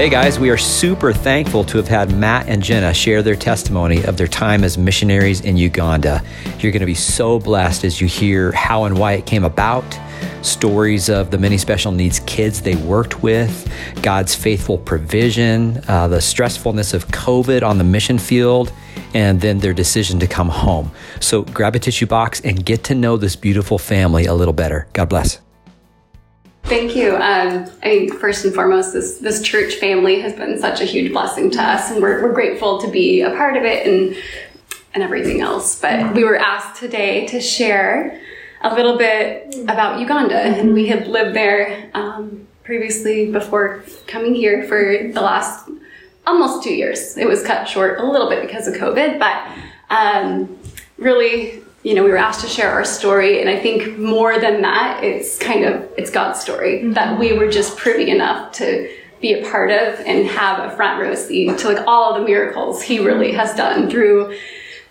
Hey guys, we are super thankful to have had Matt and Jenna share their testimony of their time as missionaries in Uganda. You're going to be so blessed as you hear how and why it came about, stories of the many special needs kids they worked with, God's faithful provision, uh, the stressfulness of COVID on the mission field, and then their decision to come home. So grab a tissue box and get to know this beautiful family a little better. God bless. Thank you. Um, I mean, first and foremost, this this church family has been such a huge blessing to us, and we're, we're grateful to be a part of it and and everything else. But we were asked today to share a little bit about Uganda, and we have lived there um, previously before coming here for the last almost two years. It was cut short a little bit because of COVID, but um, really you know, we were asked to share our story, and I think more than that, it's kind of it's God's story mm-hmm. that we were just privy enough to be a part of and have a front row seat to like all the miracles He really has done through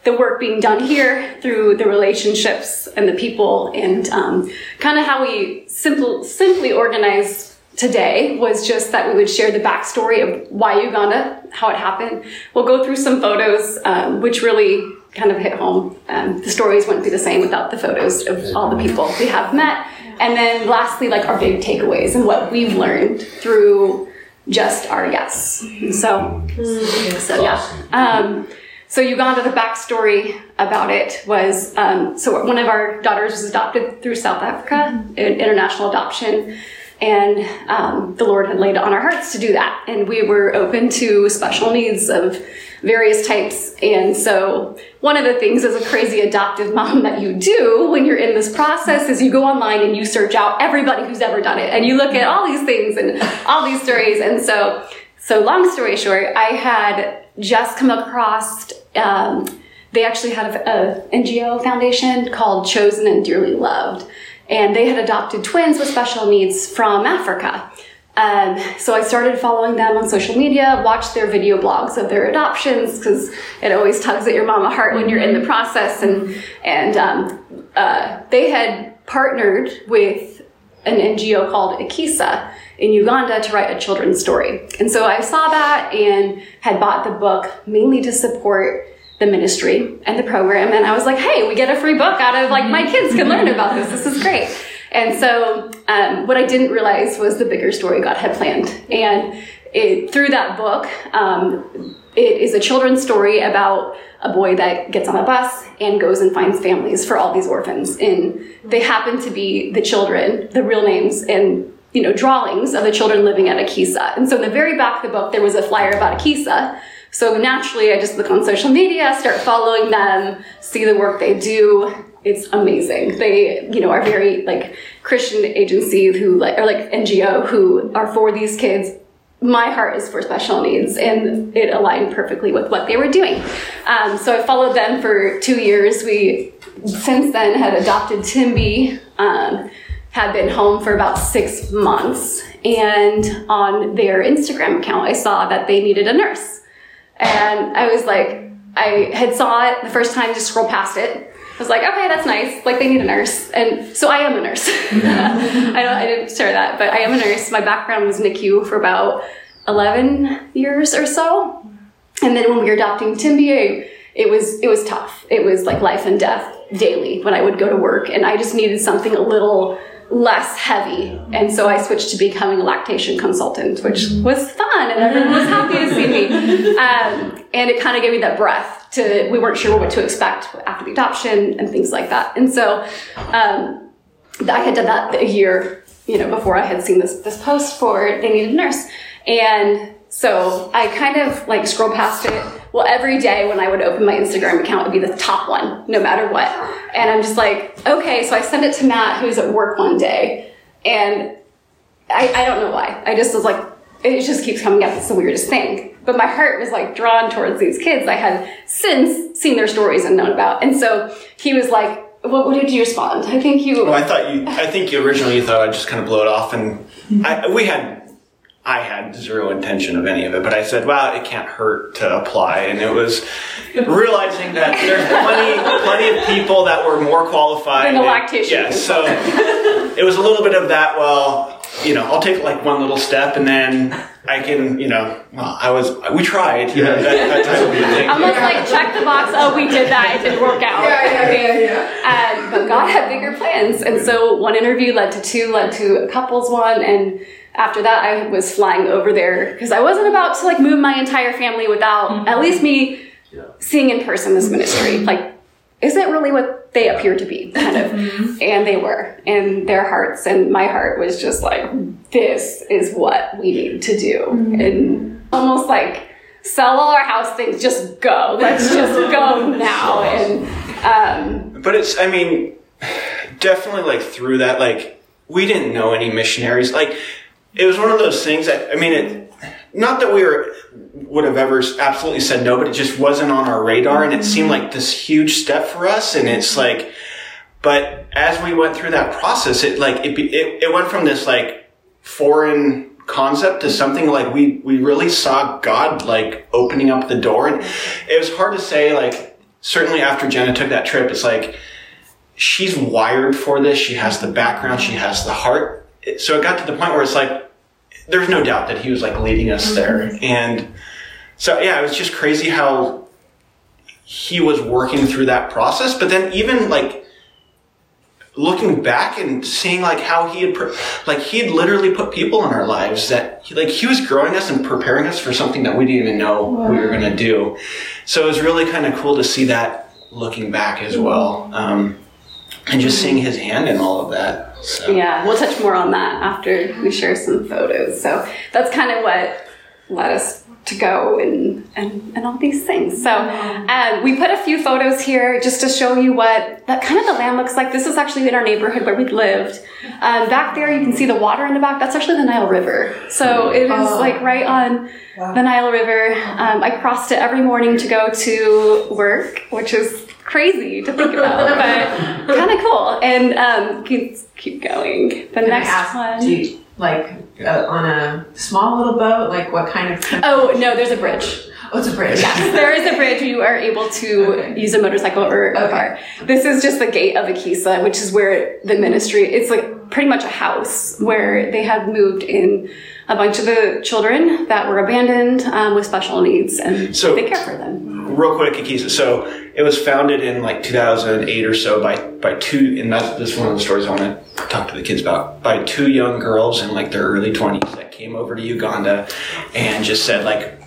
the work being done here, through the relationships and the people, and um, kind of how we simple simply organized today was just that we would share the backstory of why Uganda, how it happened. We'll go through some photos, um, which really kind of hit home. Um, the stories wouldn't be the same without the photos of all the people we have met. And then lastly, like our big takeaways and what we've learned through just our yes. So, so yeah. Um, so Uganda, the backstory about it was, um, so one of our daughters was adopted through South Africa, an international adoption. And um, the Lord had laid it on our hearts to do that. And we were open to special needs of various types. And so, one of the things as a crazy adoptive mom that you do when you're in this process is you go online and you search out everybody who's ever done it. And you look at all these things and all these stories. And so, so long story short, I had just come across, um, they actually had a, a NGO foundation called Chosen and Dearly Loved and they had adopted twins with special needs from Africa. Um, so I started following them on social media, watched their video blogs of their adoptions because it always tugs at your mama heart when you're in the process. And and um, uh, they had partnered with an NGO called Ekisa in Uganda to write a children's story. And so I saw that and had bought the book mainly to support the ministry and the program. And I was like, hey, we get a free book out of like my kids can learn about this. This is great. And so um, what I didn't realize was the bigger story God had planned. And it, through that book, um, it is a children's story about a boy that gets on a bus and goes and finds families for all these orphans. And they happen to be the children, the real names and you know drawings of the children living at Ekisa. And so in the very back of the book, there was a flyer about Ekisa so naturally, I just look on social media, start following them, see the work they do. It's amazing. They, you know, are very like Christian agency who like or like NGO who are for these kids. My heart is for special needs, and it aligned perfectly with what they were doing. Um, so I followed them for two years. We since then had adopted Timby. Um, had been home for about six months, and on their Instagram account, I saw that they needed a nurse. And I was like, I had saw it the first time, just scroll past it. I was like, okay, that's nice. Like they need a nurse, and so I am a nurse. I don't, I didn't share that, but I am a nurse. My background was NICU for about eleven years or so, and then when we were adopting Timby, it was it was tough. It was like life and death daily when I would go to work, and I just needed something a little less heavy. And so I switched to becoming a lactation consultant, which was fun and everyone was happy to see me. Um, and it kind of gave me that breath to, we weren't sure what to expect after the adoption and things like that. And so um, I had done that a year, you know, before I had seen this, this post for they needed a nurse. And so I kind of like scroll past it. Well, every day when I would open my Instagram account, would be the top one, no matter what. And I'm just like, okay. So I send it to Matt, who's at work one day, and I, I don't know why. I just was like, it just keeps coming up. It's the weirdest thing. But my heart was like drawn towards these kids I had since seen their stories and known about. And so he was like, what, what did you respond? I think you. Well, I thought you. I think you originally you thought I'd just kind of blow it off, and I, we had I had zero intention of any of it, but I said, "Well, it can't hurt to apply," and it was realizing that there's plenty, plenty of people that were more qualified. Than the lactation. Yes, yeah, so it was a little bit of that. Well, you know, I'll take like one little step and then I can, you know, well, I was, we tried, you know, that, that type of thing. Almost like check the box. Oh, we did that. It didn't work out. Yeah, yeah, yeah, yeah. Um, but God had bigger plans, and so one interview led to two, led to a couples one, and after that, I was flying over there because I wasn't about to like move my entire family without mm-hmm. at least me seeing in person this ministry. Mm-hmm. Like, is it really what they appear to be? Kind of, mm-hmm. and they were, and their hearts and my heart was just like, this is what we need to do, and almost like sell all our house things, just go. Let's just go now, and. Um, But it's, I mean, definitely like through that, like, we didn't know any missionaries. Like, it was one of those things that, I mean, it, not that we were, would have ever absolutely said no, but it just wasn't on our radar and it seemed mm-hmm. like this huge step for us. And it's like, but as we went through that process, it like, it, it, it went from this like foreign concept to something like we, we really saw God like opening up the door. And it was hard to say, like, certainly after Jenna took that trip, it's like, she's wired for this. She has the background. She has the heart. So it got to the point where it's like, there's no doubt that he was like leading us there. And so, yeah, it was just crazy how he was working through that process. But then even like looking back and seeing like how he had, pre- like he had literally put people in our lives that he, like he was growing us and preparing us for something that we didn't even know we were going to do. So it was really kind of cool to see that looking back as well. Um, and just seeing his hand in all of that. So. Yeah, we'll touch more on that after we share some photos. So that's kind of what led us to go and and, and all these things. So um, we put a few photos here just to show you what that kind of the land looks like. This is actually in our neighborhood where we lived. Um, back there, you can see the water in the back. That's actually the Nile River. So it is like right on the Nile River. Um, I crossed it every morning to go to work, which is crazy to think about, but kind of cool. And um, keep keep going. The Can next ask, one. do you, like uh, on a small little boat, like what kind of? Oh no, there's a bridge. Oh, it's a bridge. There is a bridge. You are able to Okay. use a motorcycle or a Okay. car. This is just the gate of Ekisa, which is where the ministry. It's like pretty much a house where they had moved in a bunch of the children that were abandoned um, with special needs, and So- they care for them. Real quick, Ekisa. So it was founded in like 2008 or so by by two, and that's this one of the stories I want to talk to the kids about. By two young girls in like their early 20s that came over to Uganda and just said like.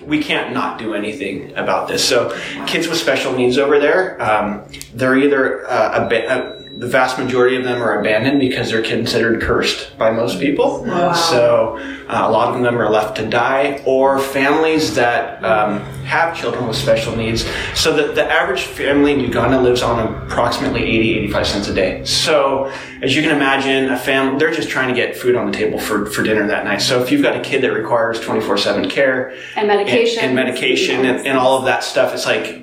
We can't not do anything about this. So, kids with special needs over there, um, they're either uh, ab- uh, the vast majority of them are abandoned because they're considered cursed by most people. Wow. So, uh, a lot of them are left to die, or families that um, have children with special needs. So, the, the average family in Uganda lives on approximately 80, 85 cents a day. So, as you can imagine, a family, they're just trying to get food on the table for, for dinner that night. So, if you've got a kid that requires 24 7 care And medication. and, and medication and, and all of that stuff, it's like,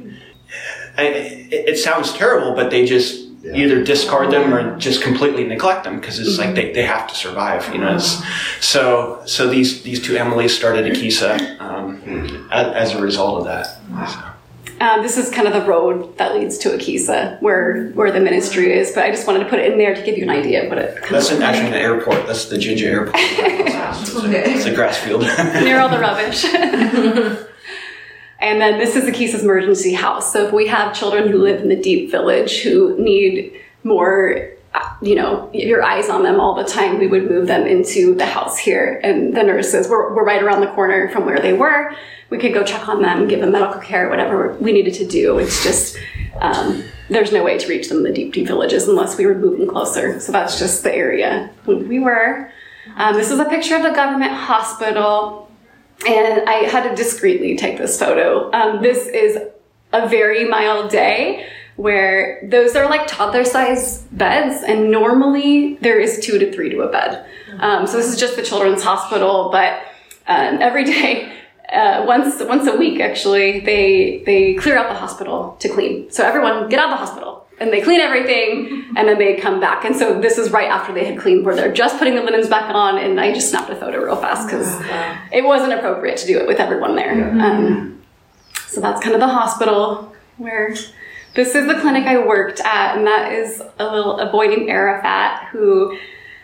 I, it, it sounds terrible, but they just either discard them or just completely neglect them because it's like they, they have to survive, you know. It's, so so these these two Emilys started Ekisa um, as, as a result of that. So. Um, this is kind of the road that leads to Ekisa, where where the ministry is. But I just wanted to put it in there to give you an idea of what it. That's an, actually an airport. That's the Jinja Airport. it's, a, it's a grass field. near all the rubbish. and then this is the Ekisa's emergency house. So if we have children who live in the deep village who need more, you know, your eyes on them all the time, we would move them into the house here. And the nurses, we're, we're right around the corner from where they were. We could go check on them, give them medical care, whatever we needed to do. It's just, um, there's no way to reach them in the deep, deep villages unless we were moving closer. So that's just the area we were. Um, this is a picture of the government hospital and I had to discreetly take this photo. Um, this is a very mild day where those are like toddler size beds, and normally there is two to three to a bed. Um, so this is just the children's hospital, but um, every day. Uh, once once a week, actually, they they clear out the hospital to clean. So everyone get out of the hospital, and they clean everything, and then they come back. And so this is right after they had cleaned, where they're just putting the linens back on. And I just snapped a photo real fast because it wasn't appropriate to do it with everyone there. Um, so that's kind of the hospital where this is the clinic I worked at, and that is a little a boy named Arafat who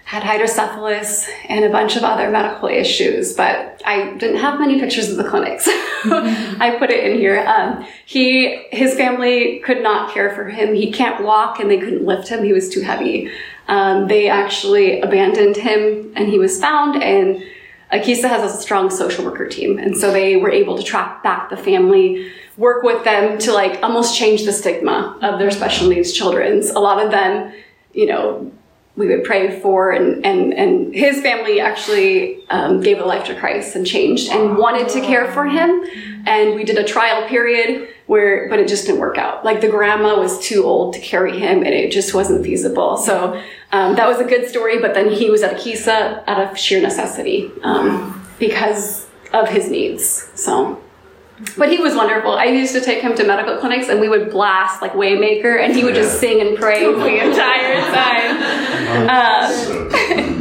had hydrocephalus and a bunch of other medical issues, but I didn't have many pictures of the clinic, so I put it in here. Um, he, his family could not care for him. He can't walk and they couldn't lift him. He was too heavy. Um, they actually abandoned him and he was found and Ekisa has a strong social worker team. And so they were able to track back the family, work with them to like almost change the stigma of their special needs children's. A lot of them, you know, we would pray for and and and his family actually um, gave a life to christ and changed and wanted to care for him. And we did a trial period where but it just didn't work out. Like the grandma was too old to carry him and it just wasn't feasible. So um, that was a good story but then he was at Ekisa out of sheer necessity um, because of his needs. So but he was wonderful. I used to take him to medical clinics and we would blast like Waymaker and he would just sing and pray the entire time. Um,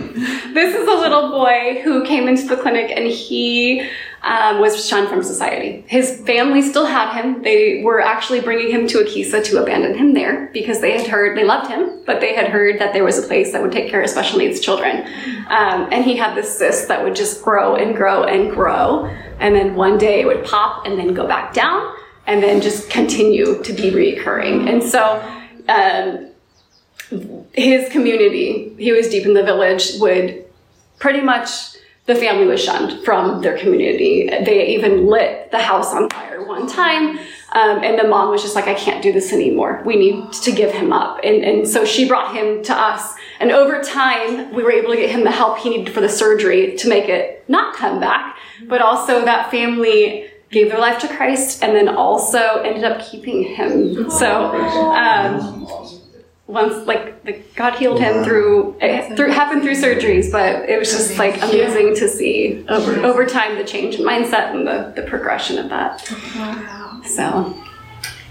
this is a little boy who came into the clinic and he um, was shunned from society. His family still had him. They were actually bringing him to Ekisa to abandon him there because they had heard, they loved him, but they had heard that there was a place that would take care of special needs children. Um, and he had this cyst that would just grow and grow and grow. And then one day it would pop and then go back down and then just continue to be reoccurring. And so, um, his community, he was deep in the village, would pretty much the family was shunned from their community. They even lit the house on fire one time. Um, and the mom was just like, I can't do this anymore. We need to give him up. And, and so she brought him to us. And over time, we were able to get him the help he needed for the surgery to make it not come back. But also that family gave their life to Christ and then also ended up keeping him. So, um, once like the, God healed him through it through happened through surgeries, but it was just like amazing to see over over time the change in mindset and the, the progression of that. So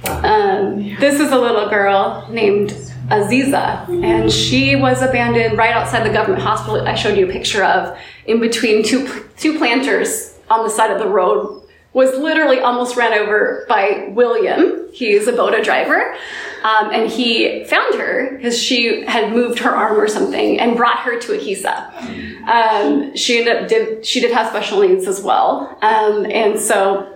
um, this is a little girl named Aziza, and she was abandoned right outside the government hospital. I showed you a picture of in between two two planters on the side of the road. Was literally almost ran over by William. He's a boda driver. Um, and he found her because she had moved her arm or something and brought her to Ekisa. Um, she ended up did she did have special needs as well, um, and so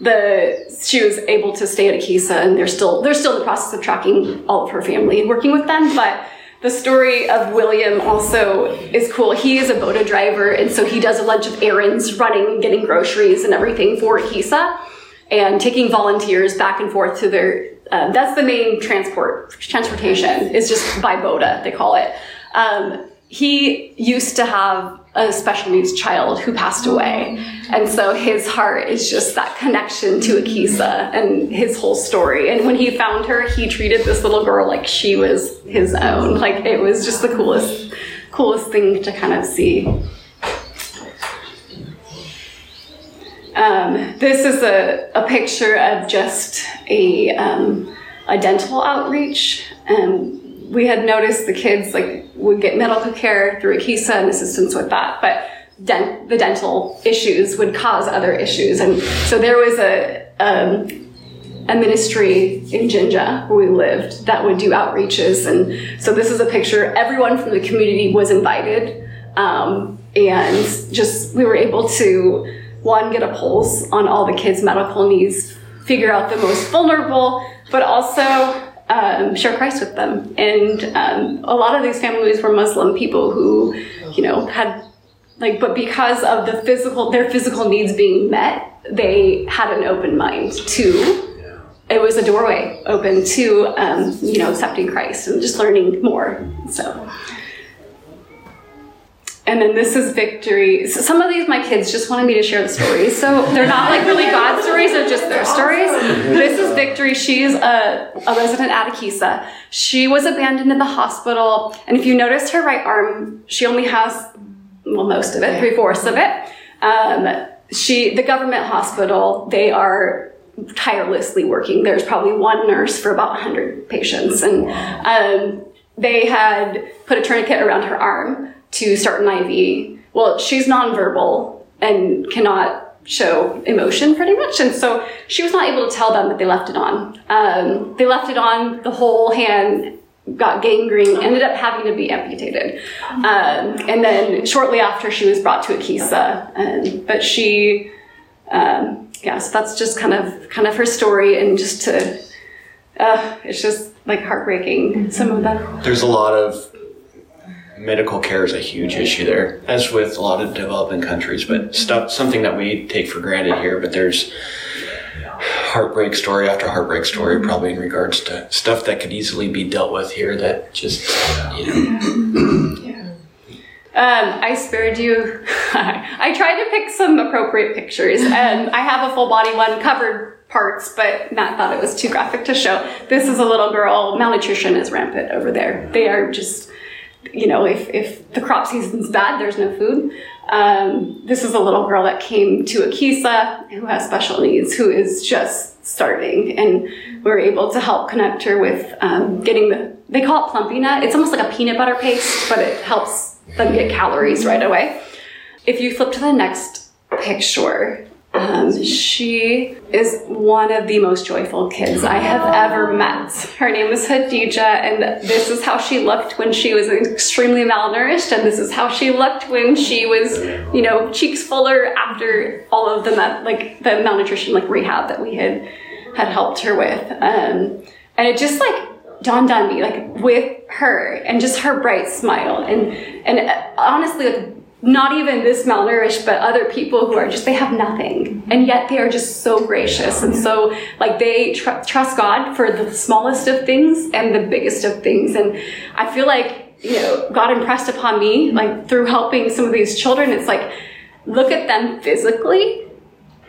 the she was able to stay at Ekisa, and they're still they're still in the process of tracking all of her family and working with them, but. The story of William also is cool. He is a boda driver, and so he does a bunch of errands, running, getting groceries, and everything for Ekisa, and taking volunteers back and forth to their um, that's the main transport transportation is just by boda they call it. Um, he used to have a special needs child who passed away, and so his heart is just that connection to Ekisa and his whole story. And when he found her, he treated this little girl like she was his own. Like it was just the coolest, coolest thing to kind of see. Um, this is a, a picture of just a, um, a dental outreach. And we had noticed the kids like would get medical care through Ekisa and assistance with that, but dent- the dental issues would cause other issues. And so there was a, um, a ministry in Jinja where we lived that would do outreaches. And so this is a picture. Everyone from the community was invited. Um, and just we were able to one, get a pulse on all the kids' medical needs, figure out the most vulnerable, but also um, share Christ with them. And um, a lot of these families were Muslim people who, you know, had like, but because of the physical, their physical needs being met, they had an open mind to. It was a doorway open to, um, you know, accepting Christ and just learning more. So. And then this is victory. So some of these, my kids just wanted me to share the stories. So they're not like really God stories, they're just their stories. This is victory. She's a, a resident at Ekisa. She was abandoned in the hospital. And if you notice her right arm, she only has, well, most of it, three fourths of it. Um, she, the government hospital, they are tirelessly working. There's probably one nurse for about 100 patients. And um, they had put a tourniquet around her arm to start an IV. Well, she's nonverbal and cannot show emotion pretty much. And so she was not able to tell them that they left it on. Um, they left it on the whole hand got gangrene, ended up having to be amputated. Um, and then shortly after, she was brought to Ekisa. Um, but she, um, yeah, so that's just kind of kind of her story, and just to, uh, it's just like heartbreaking. Some of that. There's a lot of medical care is a huge issue there, as with a lot of developing countries. But stuff, something that we take for granted here. But there's heartbreak story after heartbreak story, probably in regards to stuff that could easily be dealt with here. That just, you know, Um, I spared you. I tried to pick some appropriate pictures, and I have a full body one covered parts, but Matt thought it was too graphic to show. This is a little girl. Malnutrition is rampant over there. They are just, you know, if, if the crop season's bad, there's no food. Um, this is a little girl that came to Ekisa who has special needs, who is just starving, and we were able to help connect her with um, getting the. They call it Plumpy'Nut. It's almost like a peanut butter paste, but it helps them get calories right away. If you flip to the next picture, um, she is one of the most joyful kids I have ever met. Her name is Hadija, and this is how she looked when she was extremely malnourished, and this is how she looked when she was, you know, cheeks fuller after all of the like the malnutrition like rehab that we had had helped her with. Um, and it just like dawned on me, like with her and just her bright smile, and and uh, honestly, like not even this malnourished, but other people who are just, they have nothing. And yet they are just so gracious. And so, like, they tr- trust God for the smallest of things and the biggest of things. And I feel like, you know, God impressed upon me, like, through helping some of these children, it's like, look at them physically,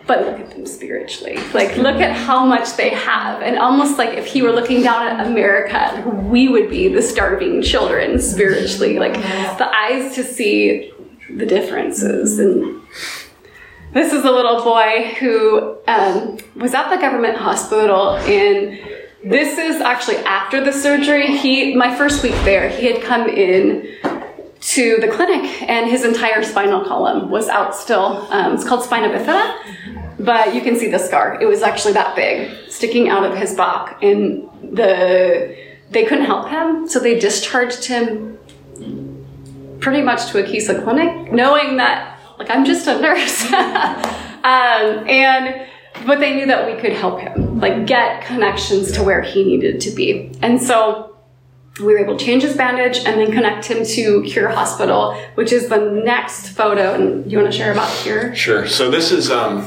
but look at them spiritually. Like, look at how much they have. And almost like if he were looking down at America, we would be the starving children spiritually. Like, the eyes to see the differences. And this is a little boy who um, was at the government hospital, and this is actually after the surgery. He, my first week there, he had come in to the clinic, and his entire spinal column was out still. Um, it's called spina bifida, but you can see the scar. It was actually that big, sticking out of his back, and the they couldn't help him, so they discharged him pretty much to Ekisa clinic, knowing that like I'm just a nurse, um, and but they knew that we could help him, like get connections to where he needed to be, and so we were able to change his bandage and then connect him to Cure Hospital, which is the next photo. And you want to share about Cure? Sure. So this is um,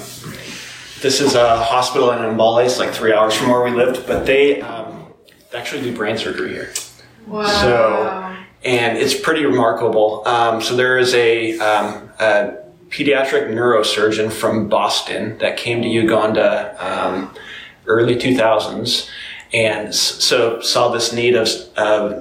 this is a hospital in Mbale. It's like three hours from where we lived, but they um, actually do brain surgery here. Wow. So, and it's pretty remarkable. Um, so there is a, um, a pediatric neurosurgeon from Boston that came to Uganda um, early 2000s and so saw this need of,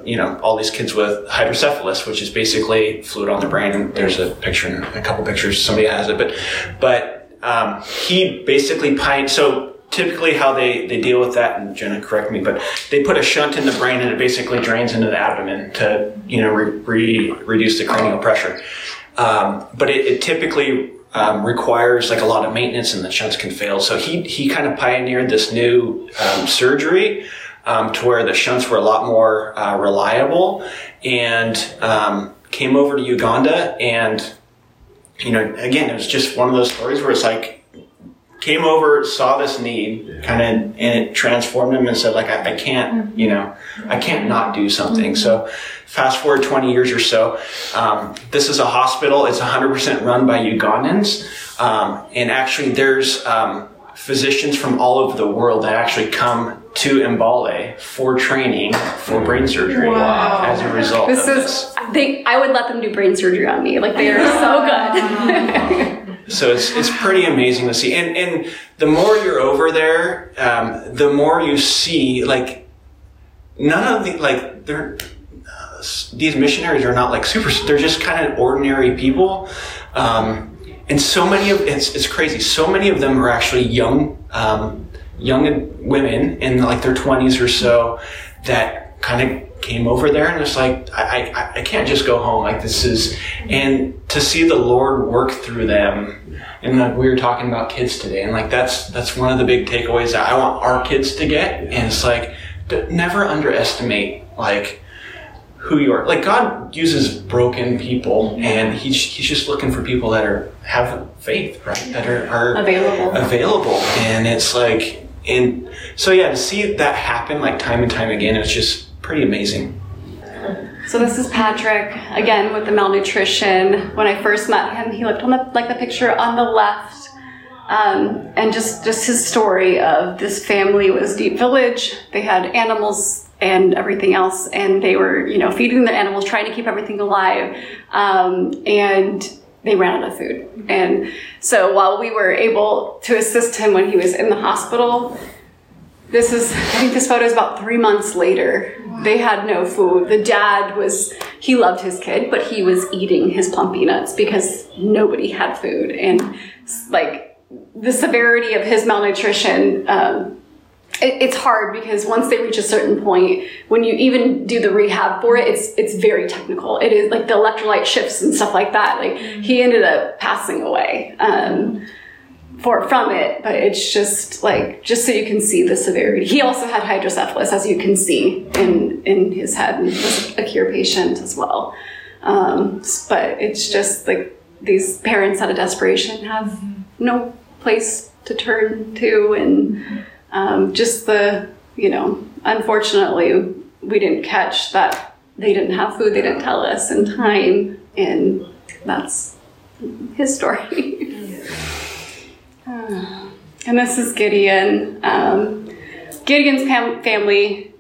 you know, all these kids with hydrocephalus, which is basically fluid on the brain. And there's a picture, a couple pictures, somebody has it, but, but um, he basically pine. So typically, how they they deal with that, and Jenna, correct me, but they put a shunt in the brain, and it basically drains into the abdomen to you know re, re, reduce the cranial pressure. Um, but it, it typically um, requires like a lot of maintenance, and the shunts can fail. So he he kind of pioneered this new um, surgery. Um, to where the shunts were a lot more uh, reliable, and um, came over to Uganda, and you know, again, it was just one of those stories where it's like came over, saw this need, kind of, and it transformed him and said, like, I, I can't, you know, I can't not do something. So, fast forward 20 years or so, um, this is a hospital. It's 100% run by Ugandans, um, and actually, there's um, physicians from all over the world that actually come to Mbale for training for brain surgery Wow. as a result This of is this. they. I would let them do brain surgery on me. Like they are so good. So it's it's pretty amazing to see, and and the more you're over there, um, the more you see like none of the like they're uh, these missionaries are not like super. They're just kind of ordinary people, um, and so many of it's it's crazy. So many of them are actually young um, young women in like their twenties or so that kind of came over there and it's like I, I I can't just go home like this is and to see the Lord work through them and like we were talking about kids today and like that's that's one of the big takeaways that I want our kids to get and it's like never underestimate like who you are. Like God uses broken people, and he's he's just looking for people that are have faith, right? That are, are Available. available, and it's like, and so yeah, to see that happen like time and time again, it's just pretty amazing. So this is Patrick again with the malnutrition. When I first met him, he looked on the like the picture on the left, um, and just just his story of this family was deep village. They had animals and everything else, and they were you know feeding the animals, trying to keep everything alive, um, and they ran out of food. And so while we were able to assist him when he was in the hospital, this is, I think this photo is about three months later. They had no food. The dad was, he loved his kid, but he was eating his Plumpy'Nuts because nobody had food. And like the severity of his malnutrition, um, it, it's hard because once they reach a certain point, when you even do the rehab for it, it's it's very technical. It is like the electrolyte shifts and stuff like that. Like he ended up passing away. Um, for from it, but it's just like just so you can see the severity. He also had hydrocephalus, as you can see in in his head, and was a cure patient as well. Um, but it's just like these parents out of desperation have no place to turn to, and um, just the you know, unfortunately, we didn't catch that they didn't have food, they didn't tell us in time, and that's his story. And this is Gideon. Um, Gideon's fam- family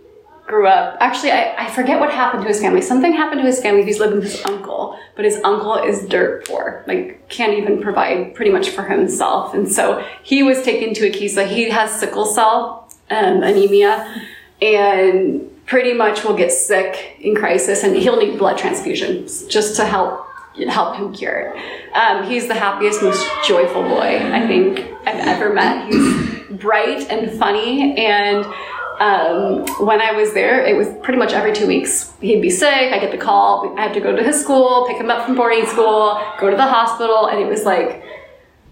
grew up. Actually, I, I forget what happened to his family. Something happened to his family. He's living with his uncle, but his uncle is dirt poor. Like, can't even provide pretty much for himself. And so he was taken to Ekisa. He has sickle cell um, anemia and pretty much will get sick in crisis and he'll need blood transfusions just to help help him cure it. Um, he's the happiest, most joyful boy I think I've ever met. He's bright and funny, and um, when I was there, it was pretty much every two weeks. He'd be sick. I get the call. I have to go to his school, pick him up from boarding school, go to the hospital, and it was like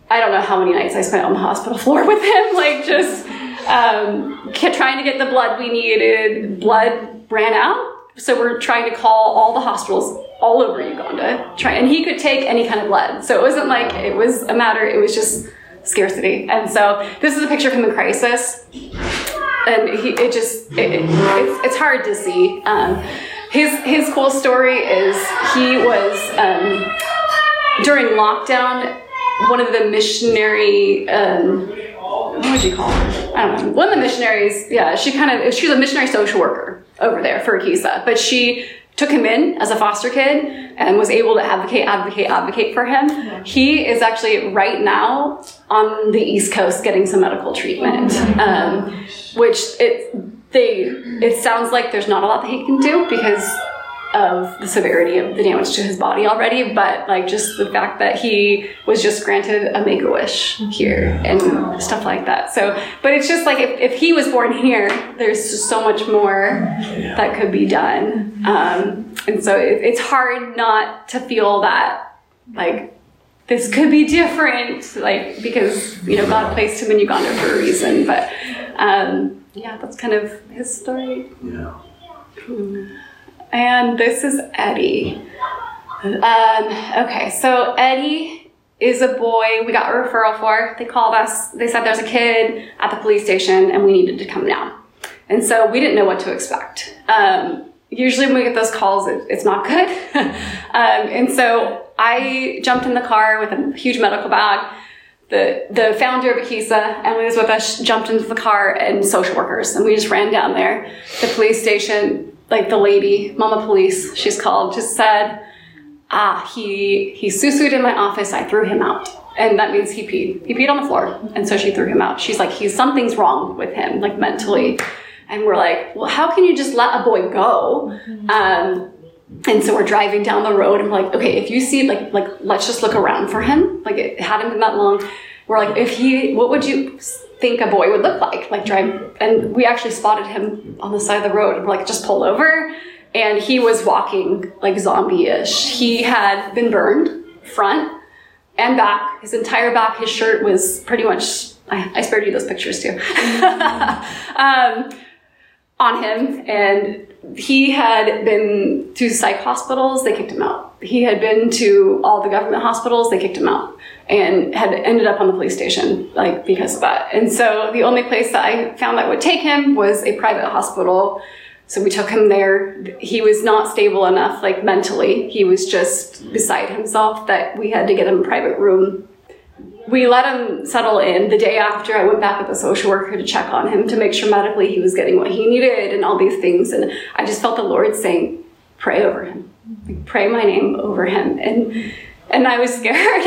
I don't know how many nights I spent on the hospital floor with him, like just um, trying to get the blood we needed. Blood ran out, so we're trying to call all the hospitals all over Uganda. Try, and he could take any kind of blood, so it wasn't like it was a matter. It was just scarcity. And so this is a picture of him in crisis, and he, it just it, it, it's, it's hard to see. Um, his his cool story is he was um, during lockdown one of the missionary um, what would you call her? I don't know. One of the missionaries, yeah, she kind of she was a missionary social worker over there for Ekisa, but she took him in as a foster kid and was able to advocate, advocate, advocate for him. He is actually right now on the East Coast getting some medical treatment, um, which it they it sounds like there's not a lot that he can do because of the severity of the damage to his body already, but like just the fact that he was just granted a make a wish here and stuff like that. So, but it's just like if, if he was born here, there's just so much more that could be done. Um, and so it, it's hard not to feel that like this could be different, like because you know God placed him in Uganda for a reason. But um, yeah, that's kind of his story. Yeah. And this is Eddie. Um, okay, so Eddie is a boy we got a referral for. They called us. They said there's a kid at the police station and we needed to come down. And so we didn't know what to expect. Um, usually when we get those calls, it, it's not good. um, and so I jumped in the car with a huge medical bag. The, the founder of Ekisa, Emily was with us, jumped into the car and social workers, and we just ran down there. The police station, like the lady, Mama Police, she's called, just said, ah, he, he susued in my office, I threw him out. And that means he peed. He peed on the floor, and so she threw him out. She's like, he's something's wrong with him, like mentally. And we're like, well, how can you just let a boy go? Um, and so we're driving down the road, and we're like, okay, if you see, like, like let's just look around for him. Like it hadn't been that long. We're like, if he, what would you think a boy would look like? Like drive, and we actually spotted him on the side of the road. And we're like, just pull over. And he was walking like zombie-ish. He had been burned front and back. His entire back. His shirt was pretty much. I, I spared you those pictures too. um, on him, and he had been to psych hospitals, they kicked him out. He had been to all the government hospitals, they kicked him out, and had ended up on the police station, like because of that. And so the only place that I found that would take him was a private hospital. So we took him there. He was not stable enough, like mentally. He was just beside himself that we had to get him a private room we let him settle in. The day after, I went back with a social worker to check on him to make sure medically he was getting what he needed and all these things. And I just felt the Lord saying, "Pray over him, pray my name over him." And and I was scared.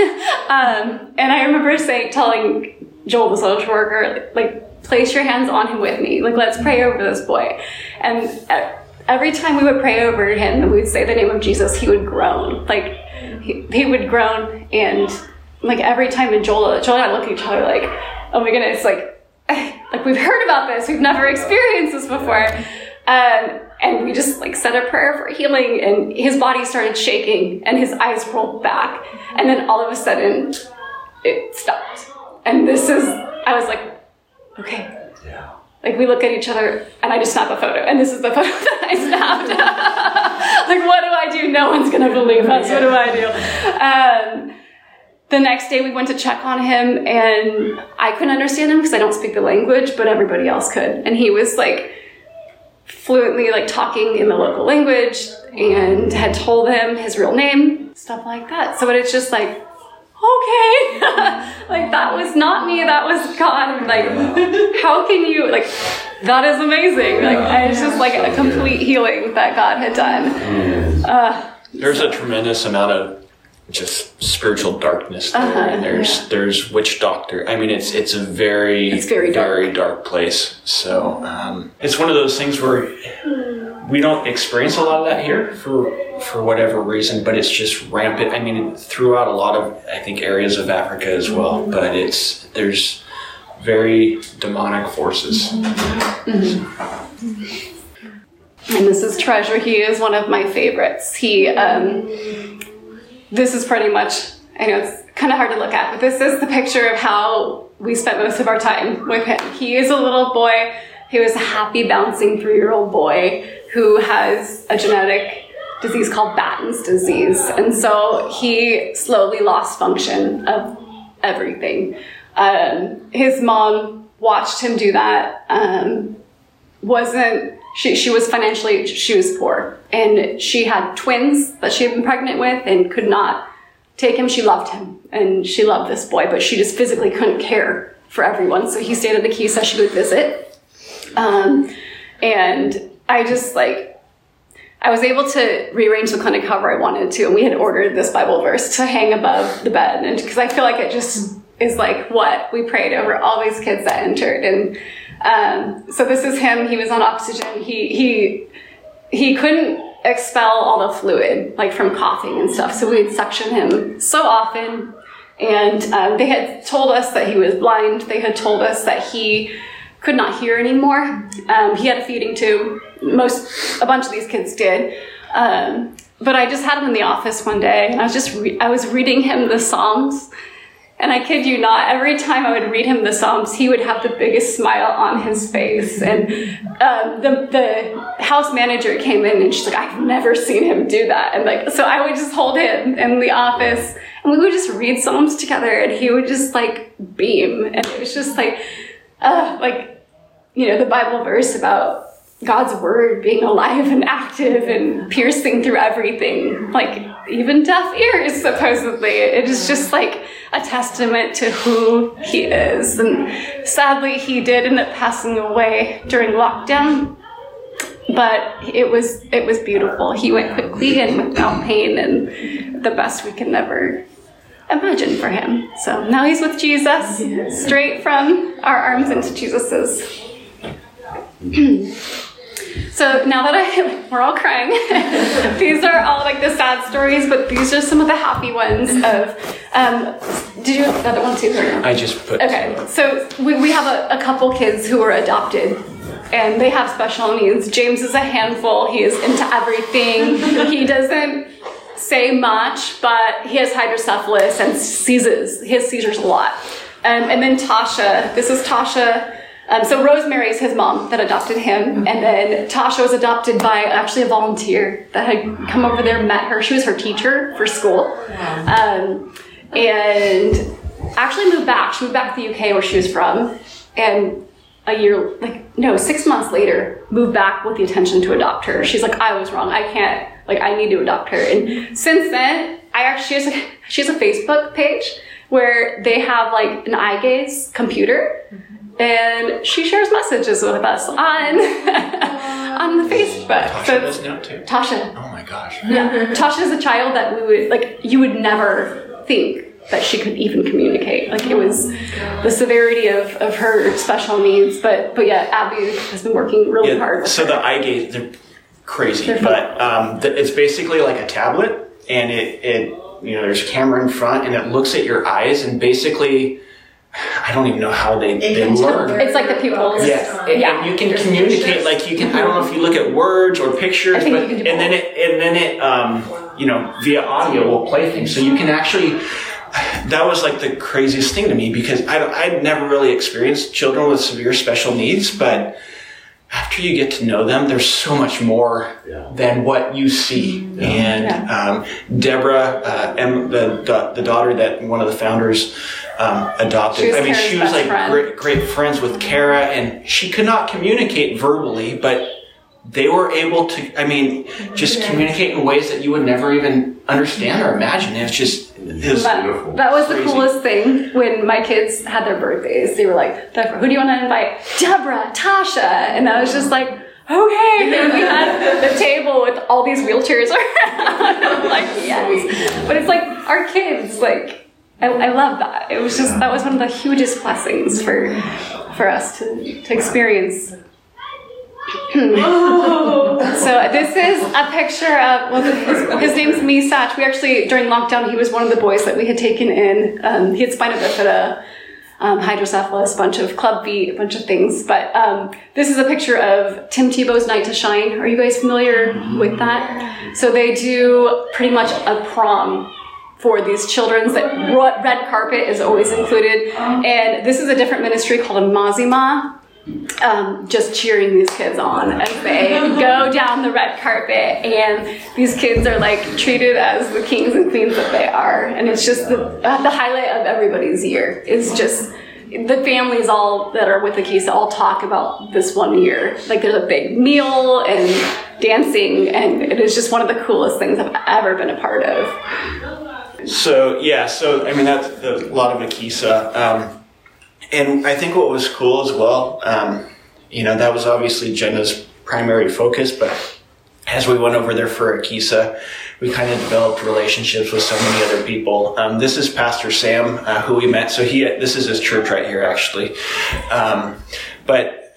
um, and I remember saying, telling Joel, the social worker, like, place your hands on him with me. Like, let's pray over this boy. And every time we would pray over him and we would say the name of Jesus, he would groan. Like, he, he would groan and like every time in Joel, Joel and I look at each other like, oh my goodness, like, like we've heard about this, we've never experienced this before. Um, and we just like said a prayer for healing and his body started shaking and his eyes rolled back. And then all of a sudden it stopped. And this is, I was like, okay. Yeah. Like we look at each other and I just snap a photo and this is the photo that I snapped. like what do I do? No one's gonna believe us. What do I do? Um, the next day we went to check on him and I couldn't understand him because I don't speak the language, but everybody else could. And he was like fluently like talking in the local language and had told him his real name, stuff like that. So it's just like, okay, like that was not me, that was God. Like, how can you, like, that is amazing. Like, it's just like a complete healing that God had done. Uh, There's a tremendous amount of just spiritual darkness there. Uh-huh, there's yeah. there's witch doctor. I mean, it's it's a very it's very dark. very dark place. So um, it's one of those things where we don't experience a lot of that here for for whatever reason, but it's just rampant. I mean, throughout a lot of I think areas of Africa as well. Mm-hmm. But it's there's very demonic forces. Mm-hmm. And this is Treasure. He is one of my favorites. He um, this is pretty much, I know it's kind of hard to look at, but this is the picture of how we spent most of our time with him. He is a little boy. He was a happy, bouncing three year old boy who has a genetic disease called Batten's disease. And so he slowly lost function of everything. Um, his mom watched him do that. Um, wasn't she, she was financially she was poor. And she had twins that she had been pregnant with and could not take him. She loved him and she loved this boy but she just physically couldn't care for everyone. So he stayed at the Keys so she would visit. Um, and i just like I was able to rearrange the clinic however I wanted to, and we had ordered this Bible verse to hang above the bed, and because I feel like it just is like what we prayed over all these kids that entered, and um, so this is him. He was on oxygen. He he he couldn't expel all the fluid like from coughing and stuff. So we'd suction him so often. And um, they had told us that he was blind. They had told us that he could not hear anymore. Um, he had a feeding tube. Most a bunch of these kids did. Um, but I just had him in the office one day, and I was just re- I was reading him the Psalms and I kid you not, every time I would read him the Psalms, he would have the biggest smile on his face. And um, the, the house manager came in and she's like, I've never seen him do that. And like, so I would just hold him in the office and we would just read Psalms together and he would just like beam. And it was just like, uh, like, you know, the Bible verse about God's word being alive and active and piercing through everything, like even deaf ears, supposedly. It is just like a testament to who he is. And sadly, he did end up passing away during lockdown. But it was it was beautiful. He went quickly and without pain, and the best we can never imagine for him. So now he's with Jesus, straight from our arms into Jesus's. So now that I, we're all crying, these are all like the sad stories, but these are some of the happy ones of, um, did you have another other one too? I just put. Okay, so we, we have a, a couple kids who were adopted and they have special needs. James is a handful. He is into everything. he doesn't say much, but he has hydrocephalus and seizes. He has seizures a lot. Um, and then Tasha. This is Tasha Um, so Rosemary is his mom that adopted him, and then Tasha was adopted by actually a volunteer that had come over there, met her. She was her teacher for school, um, and actually moved back. She moved back to the UK where she was from, and a year, like no, six months later, moved back with the intention to adopt her. She's like, I was wrong. I can't. Like, I need to adopt her. And since then, I actually she has a, she has a Facebook page where they have like an eye gaze computer and she shares messages with us on on the Facebook. Tasha So does now too. Tasha, Oh my gosh. yeah, Tasha is a child that we would like. You would never think that she could even communicate. Like it was the severity of, of her special needs. But but yeah, Abby has been working really Yeah, hard. So her. the eye gaze, they're crazy, They're but um, the, it's basically like a tablet, and it, it you know there's a camera in front, and it looks at your eyes, and basically, I don't even know how they, they can learn. It's like the pupils. Yeah, and, Yeah. and you can There's communicate like you can. I don't know if you look at words or pictures, but and then it and then it um, you know via audio will play things, so you can actually. That was like the craziest thing to me because I I'd never really experienced children with severe special needs, but after you get to know them, there's so much more than what you see. And um, Deborah, uh, em, the, the the daughter that one of the founders um, adopted. She was I mean, Kara's she was like friend. great, great friends with Kara, and she could not communicate verbally, but they were able to. I mean, just communicate in ways that you would never even understand or imagine. It's just it was, That, that was the coolest thing when my kids had their birthdays. They were like, "Deborah, who do you want to invite? Deborah, Tasha. And I was just like, okay. And we had the table with all these wheelchairs around. I'm like, yes. But it's like our kids, like, I, I love that. It was just, that was one of the hugest blessings for, for us to, to experience. So this is a picture of well, his, his name's Misach. We actually during lockdown he was one of the boys that we had taken in. Um, he had spina bifida, um, hydrocephalus, a bunch of club feet, a bunch of things. But um, this is a picture of Tim Tebow's Night to Shine. Are you guys familiar with that? So they do pretty much a prom for these children's that red carpet is always included and this is a different ministry called Amazima um, just cheering these kids on as they go down the red carpet. And these kids are like treated as the kings and queens that they are. And it's just the, uh, the highlight of everybody's year is just the families all that are with the Kisa all talk about this one year. Like there's a big meal and dancing, and it is just one of the coolest things I've ever been a part of. So yeah, so I mean that's a lot of Ekisa, um, and I think what was cool as well, um, you know, that was obviously Jenna's primary focus, but as we went over there for Ekisa, we kind of developed relationships with so many other people. Um, this is Pastor Sam, uh, who we met. So he, this is his church right here, actually. Um, but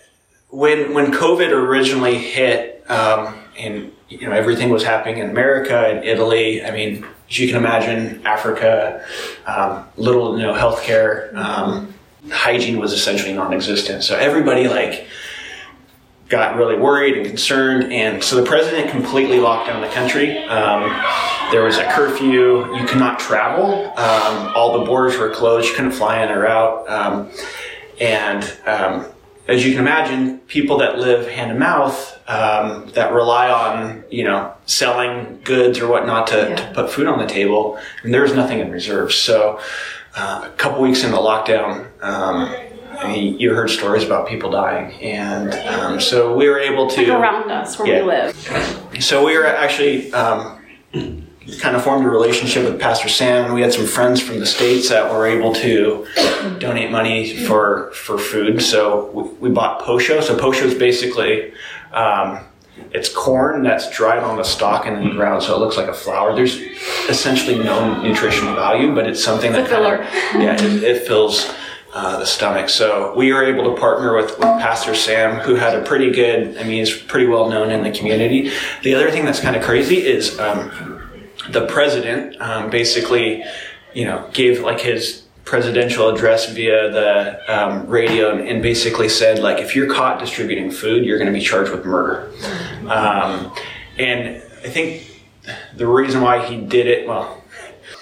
when when COVID originally hit, um, and you know everything was happening in America and Italy. I mean, as you can imagine, Africa, um, little to no healthcare, um, hygiene was essentially non-existent. So everybody like got really worried and concerned, and so the president completely locked down the country. Um, there was a curfew; you could not travel. Um, all the borders were closed; you couldn't fly in or out. Um, and um, as you can imagine, people that live hand to mouth, um, that rely on you know selling goods or whatnot to, to put food on the table, and there was nothing in reserve. So uh, a couple weeks into lockdown. Um, I mean, you heard stories about people dying, and um, so we were able to Around us where Yeah. we live. so we were actually um, kind of formed a relationship with Pastor Sam, and we had some friends from the states that were able to donate money for for food. So we, we bought posho. So posho is basically um, it's corn that's dried on the stalk and in the ground, so it looks like a flour. There's essentially no nutritional value, but it's something that kind of- yeah, it, it fills uh, the stomach. So we were able to partner with, with Pastor Sam, who had a pretty good, I mean, he's pretty well known in the community. The other thing that's kind of crazy is um, the president um, basically, you know, gave like his presidential address via the um, radio and, and basically said like if you're caught distributing food you're going to be charged with murder um, and i think the reason why he did it well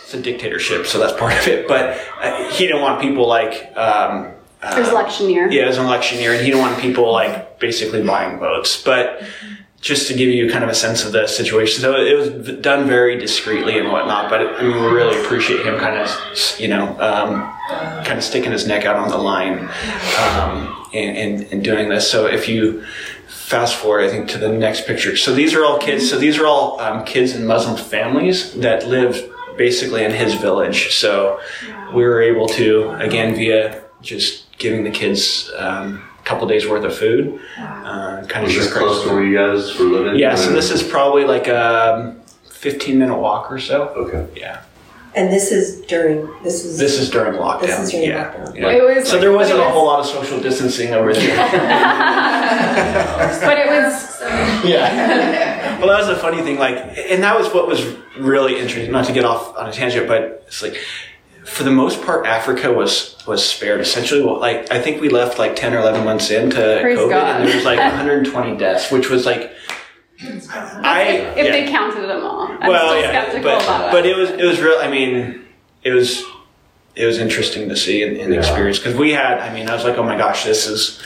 it's a dictatorship, so that's part of it. But uh, he didn't want people like um, It was election year. yeah, it was an election year, and he didn't want people like basically buying votes. But just to give you kind of a sense of the situation, so it was done very discreetly and whatnot. But I mean, we really appreciate him kind of, you know, um, kind of sticking his neck out on the line um, and, and, and doing this. So if you fast forward, I think to the next picture. So these are all kids. So these are all um, kids in Muslim families that live basically in his village. So we were able to again via just giving the kids um, couple days worth of food, uh, kind of Is this close to where you guys were living? Yeah. So this is probably like a 15 minute walk or so. Okay. Yeah. And this is during, this was. This is during lockdown. This is during yeah. lockdown. yeah. It was So there wasn't it a whole lot of social distancing over there. but it was yeah. Well, that was the funny thing. Like, and that was what was really interesting. Not to get off on a tangent, but it's like, for the most part, Africa was was spared. Essentially, well, like I think we left like ten or eleven months into Praise COVID, God. and there was like 120 deaths, which was like. I, if, if yeah. they counted them all. I'm well, still yeah, skeptical but, about but it. it was it was real. I mean, it was it was interesting to see and, and Yeah. experience because we had. I mean, I was like, oh my gosh, this is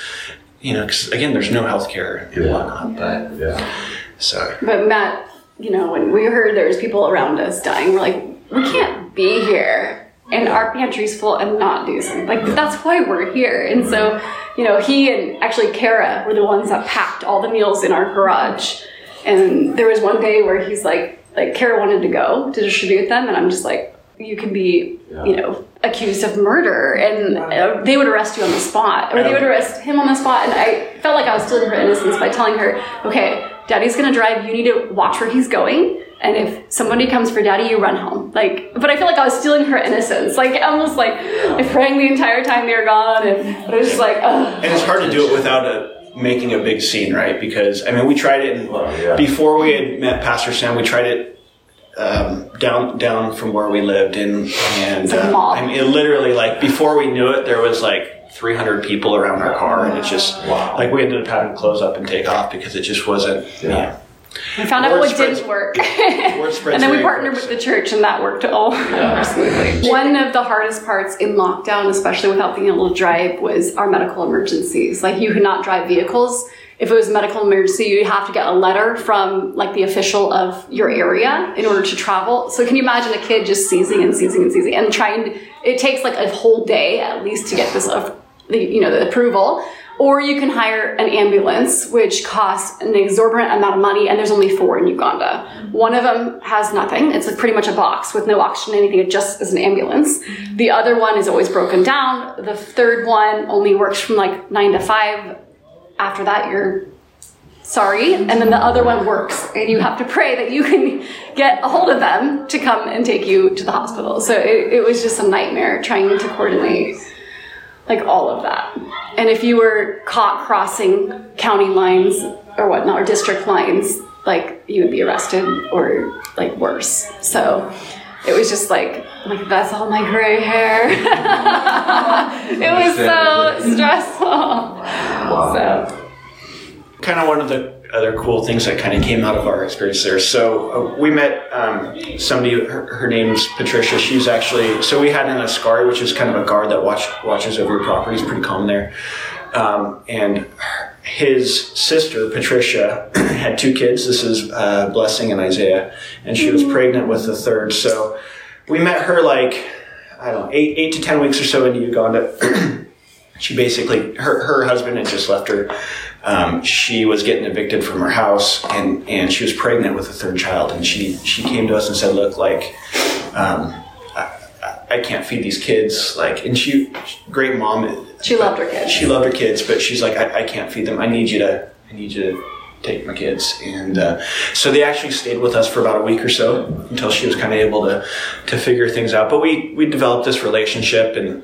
you know, because again, there's no healthcare and Yeah. whatnot, but Yeah. so But Matt, you know, when we heard there was people around us dying, we're like, we can't be here and our pantry's full and not do something. Like that's why we're here. And so, you know, he and actually Kara were the ones that packed all the meals in our garage. And there was one day where he's like, like Kara wanted to go to distribute them, and I'm just like, you can be, you know, accused of murder, and uh, they would arrest you on the spot, or they would arrest him on the spot. And I felt like I was stealing her innocence by telling her, okay, Daddy's gonna drive. You need to watch where he's going. And if somebody comes for daddy, you run home. Like, but I feel like I was stealing her innocence. Like, almost like I praying the entire time they were gone, and but I was just like, ugh. and it's hard to do it without a making a big scene, right? Because I mean, we tried it and Well, yeah. before we had met Pastor Sam. We tried it um, down down from where we lived, and and uh. I mean, it literally like before we knew it, there was like 300 people around our car, and it's just Wow. like we ended up having to close up and take off because it just wasn't. Yeah. Yeah. We found out what spreads- didn't work. And then we partnered with the church, and that worked all smoothly. One of the hardest parts in lockdown, especially without being able to drive, was our medical emergencies. Like you could not drive vehicles. If it was a medical emergency, you'd have to get a letter from like the official of your area in order to travel. So can you imagine a kid just seizing and seizing and seizing and trying? To, it takes like a whole day at least to get this, the, you know, the approval. Or you can hire an ambulance, which costs an exorbitant amount of money, and there's only four in Uganda. One of them has nothing. It's like pretty much a box with no oxygen, anything. It just is an ambulance. The other one is always broken down. The third one only works from like nine to five. After that, you're sorry. And then the other one works, and you have to pray that you can get a hold of them to come and take you to the hospital. So it, it was just a nightmare trying to coordinate like all of that. And if you were caught crossing county lines or whatnot, or district lines, like you would be arrested or like worse. So it was just like, like that's all my gray hair. it was so stressful. So kind of one of the other cool things that kind of came out of our experience there. So uh, we met um, somebody. Her, her name's Patricia. She's actually so we had an askari, which is kind of a guard that watch, watches over your property. It's pretty common there. Um, and his sister Patricia had two kids. This is uh, Blessing and Isaiah, and she was pregnant with the third. So we met her like I don't know eight eight to ten weeks or so into Uganda. she basically her, her husband had just left her um, she was getting evicted from her house and, and she was pregnant with a third child and she, she came to us and said look like um, I, I- can't feed these kids like and she great mom. She loved her kids. she loved her kids but she's like I, I can't feed them. I need you to I need you to take my kids. And uh, so they actually stayed with us for about a week or so until she was kind of able to to figure things out. But we we developed this relationship and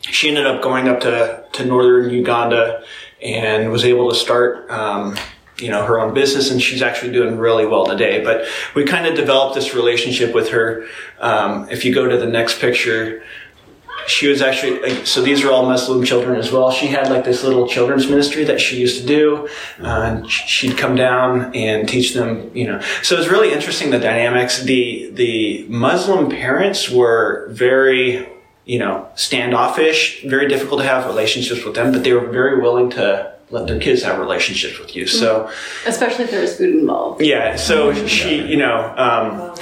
she ended up going up to, to northern Uganda and was able to start, um, you know, her own business, and she's actually doing really well today. But we kind of developed this relationship with her. Um, if you go to the next picture, she was actually so these are all Muslim children as well. She had like this little children's ministry that she used to do. Uh, and she'd come down and teach them, you know. So it's really interesting the dynamics. The the Muslim parents were very you know, standoffish, very difficult to have relationships with them, but they were very willing to let their kids have relationships with you. So, Especially if there's food involved. yeah, so she, you know, um,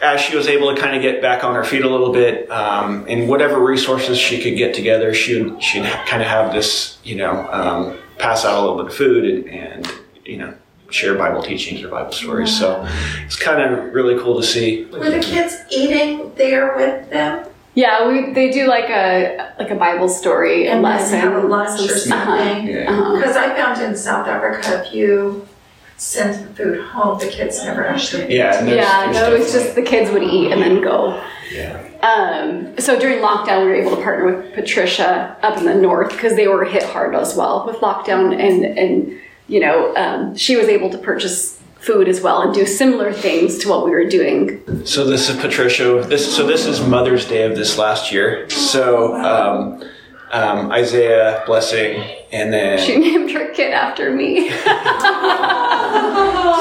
as she was able to kind of get back on her feet a little bit, um, and whatever resources she could get together, she would, she'd kind of have this, you know, um, pass out a little bit of food and, and, you know, share Bible teachings or Bible stories. So it's kind of really cool to see. Were the kids eating there with them? Yeah, we they do like a like a Bible story And then lesson. have a lunch or some- uh-huh, something? Yeah. uh-huh. Because I found in South Africa, if you send the food home, the kids never actually ate. Yeah, and there's- Yeah, there's no, it's definitely- just the kids would eat and then go. Yeah. Um, so during lockdown, we were able to partner with Patricia up in the north because they were hit hard as well with lockdown, and and you know um, she was able to purchase food as well and do similar things to what we were doing. So this is Patricia. This so this is Mother's Day of this last year. So um, um, Isaiah blessing, and then She named her kid after me,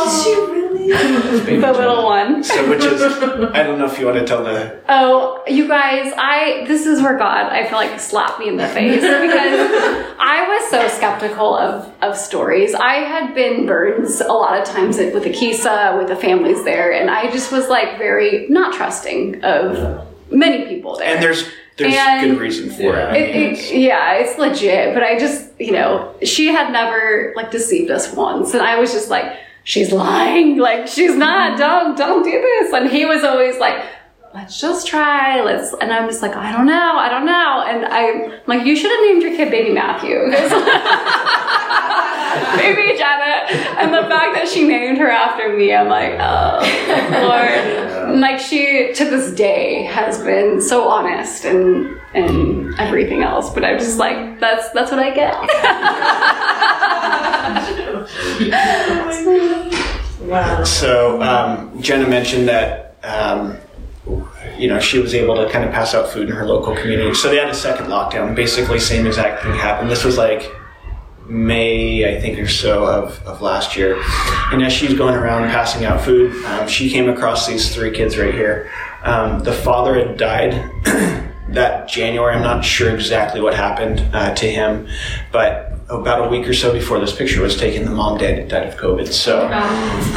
Did she really? the little one. so which is I don't know if you want to tell the Oh, you guys, I this is where God I feel like slapped me in the face because I was so skeptical of of stories. I had been burned a lot of times with the Kisa, with the families there, and I just was like very not trusting of many people there. and there's there's And- good reason for it. I It, it, it's- yeah, it's legit. But I just, you know, she had never like deceived us once, and I was just like, she's lying. Like she's not. Don't don't do this. And he was always like, let's just try. Let's. And I'm just like, I don't know. I don't know. And I'm like, you should have named your kid Baby Matthew. Baby Janet. And the fact that she named her after me, I'm like, oh Lord. And, Like she to this day has been so honest and and everything else. But I'm just like, that's that's what I get. Wow. So um, Jenna mentioned that um, you know she was able to kind of pass out food in her local community. So they had a second lockdown. Basically, same exact thing happened. This was like May, I think, or so of, of last year. And as she's going around passing out food, um, she came across these three kids right here. Um, the father had died that January. I'm not sure exactly what happened uh, to him, but about a week or so before this picture was taken, the mom died, died of COVID. So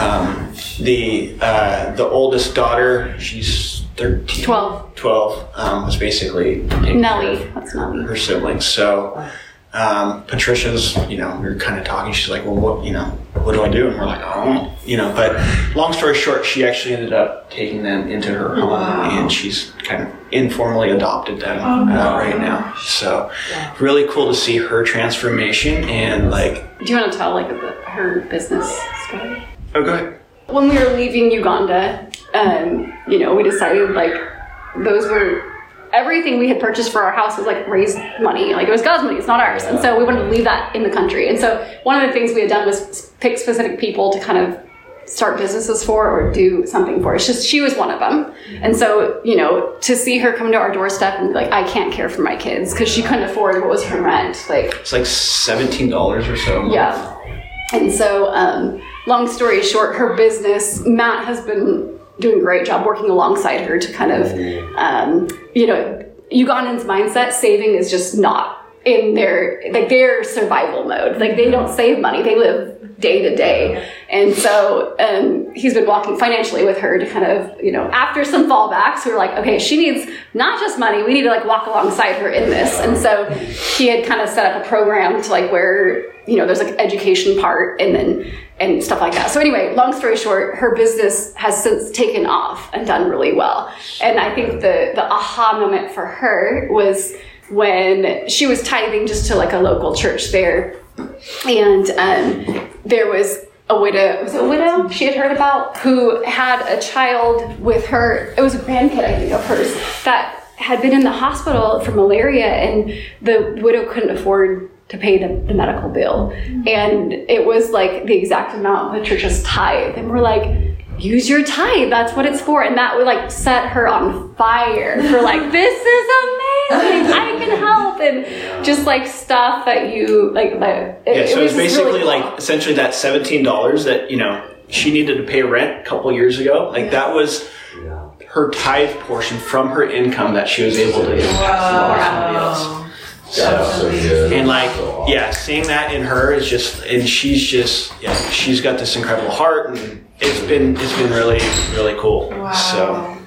um, the uh, the oldest daughter, she's 13, Twelve. 12, um, was basically Nellie. That's Nellie. her siblings. So um, Patricia's, you know, we were kind of talking. She's like, well, what, you know, what do I do? And we're like, oh, you know. But long story short, she actually ended up taking them into her home, and she's kind of informally adopted them uh, right now. So really cool to see her transformation and like, Do you want to tell like her business story? oh, go ahead. when we were leaving Uganda, um, you know, we decided like those were everything we had purchased for our house was like raised money. Like it was God's money, it's not ours. And so we wanted to leave that in the country. And so one of the things we had done was pick specific people to kind of start businesses for or do something for. It's just she was one of them. And so, you know, to see her come to our doorstep and be like, I can't care for my kids because she couldn't afford what was her rent. Like It's like seventeen dollars or so. yeah. And so, um, long story short, her business, Matt has been doing a great job working alongside her to kind of, um, you know, Ugandans' mindset, saving is just not in their, like their survival mode. Like they don't save money, they live day to day. And so, um, he's been walking financially with her to kind of, you know, after some fallbacks, we are like, okay, she needs not just money, we need to like walk alongside her in this. And so he had kind of set up a program to like where, you know, there's like education part and then, and stuff like that. So anyway, long story short, her business has since taken off and done really well. And I think the, the aha moment for her was when she was tithing just to like a local church there. And um, there was a widow, was it a widow she had heard about who had a child with her. It was a grandkid, I think, of hers that had been in the hospital for malaria, and the widow couldn't afford to pay the, the medical bill. Mm-hmm. And it was like the exact amount of the church's tithe. And we're like, use your tithe. That's what it's for. And that would like set her on fire for like, this is amazing. I can help. And just like stuff that you like, the, it, Yeah, so it it's was basically really like cool. essentially that seventeen dollars that you know she needed to pay rent a couple years ago. Like that was her tithe portion from her income that she was able to pass along to somebody else. That's so good. And like, uh, yeah, seeing that in her is just, and she's just, yeah, she's got this incredible heart, and it's been, it's been really, really cool. So.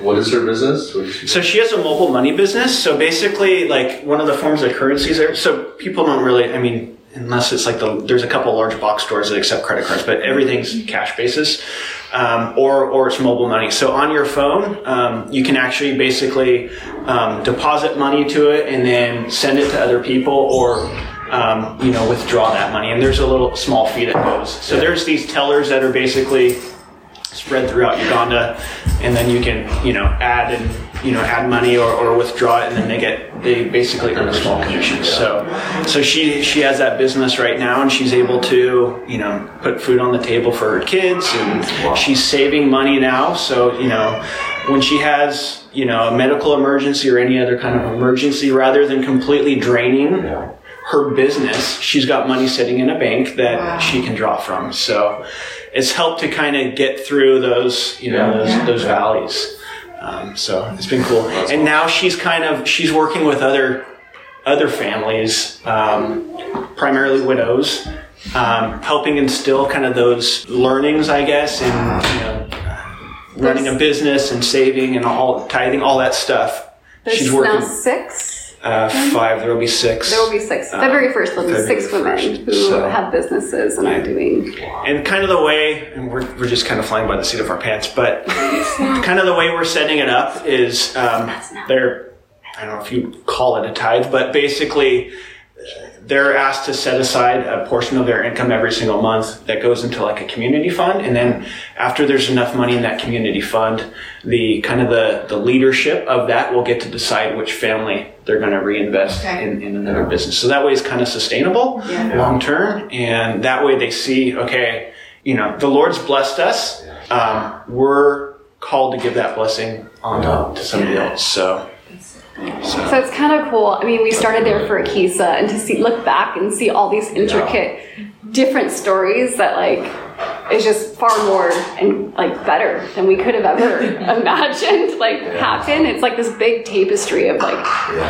What is her business? What is she? So she has a mobile money business. So basically, like one of the forms of currencies there. So people don't really. I mean, unless it's like the there's a couple large box stores that accept credit cards, but everything's cash basis, um, or or it's mobile money. So on your phone, um, you can actually basically um, deposit money to it and then send it to other people, or um, you know withdraw that money. And there's a little small fee that goes. So there's these tellers that are basically spread throughout Uganda, and then you can you know add and you know add money or, or withdraw it, and then they get they basically earn a small commission. So so she she has that business right now, and she's able to you know put food on the table for her kids, and she's saving money now. So you know when she has you know a medical emergency or any other kind of emergency, rather than completely draining her business, she's got money sitting in a bank that she can draw from. So it's helped to kind of get through those, you know, those, those valleys. Um, so it's been cool. And now she's kind of she's working with other other families, um, primarily widows, um, helping instill kind of those learnings, I guess, in you know, running a business and saving and all tithing, all that stuff. There's she's now working six. Uh, five. There will be six. There will be six. Uh, February 1st, there'll be February six women 1st. who So- have businesses and are doing. And kind of the way, and we're, we're just kind of flying by the seat of our pants, but kind of the way we're setting it up is um, they're, I don't know if you call it a tithe, but basically they're asked to set aside a portion of their income every single month that goes into like a community fund. And then after there's enough money in that community fund, the kind of the, the leadership of that will get to decide which family they're going to reinvest Okay. in, in another business. So that way it's kind of sustainable long term. And that way they see, okay, you know, the Lord's blessed us. Um, we're called to give that blessing on to, to somebody else. So, So it's kind of cool. I mean, we started there for Ekisa, and to see look back and see all these intricate, different stories that like is just far more and like better than we could have ever imagined. Like happen. It's like this big tapestry of like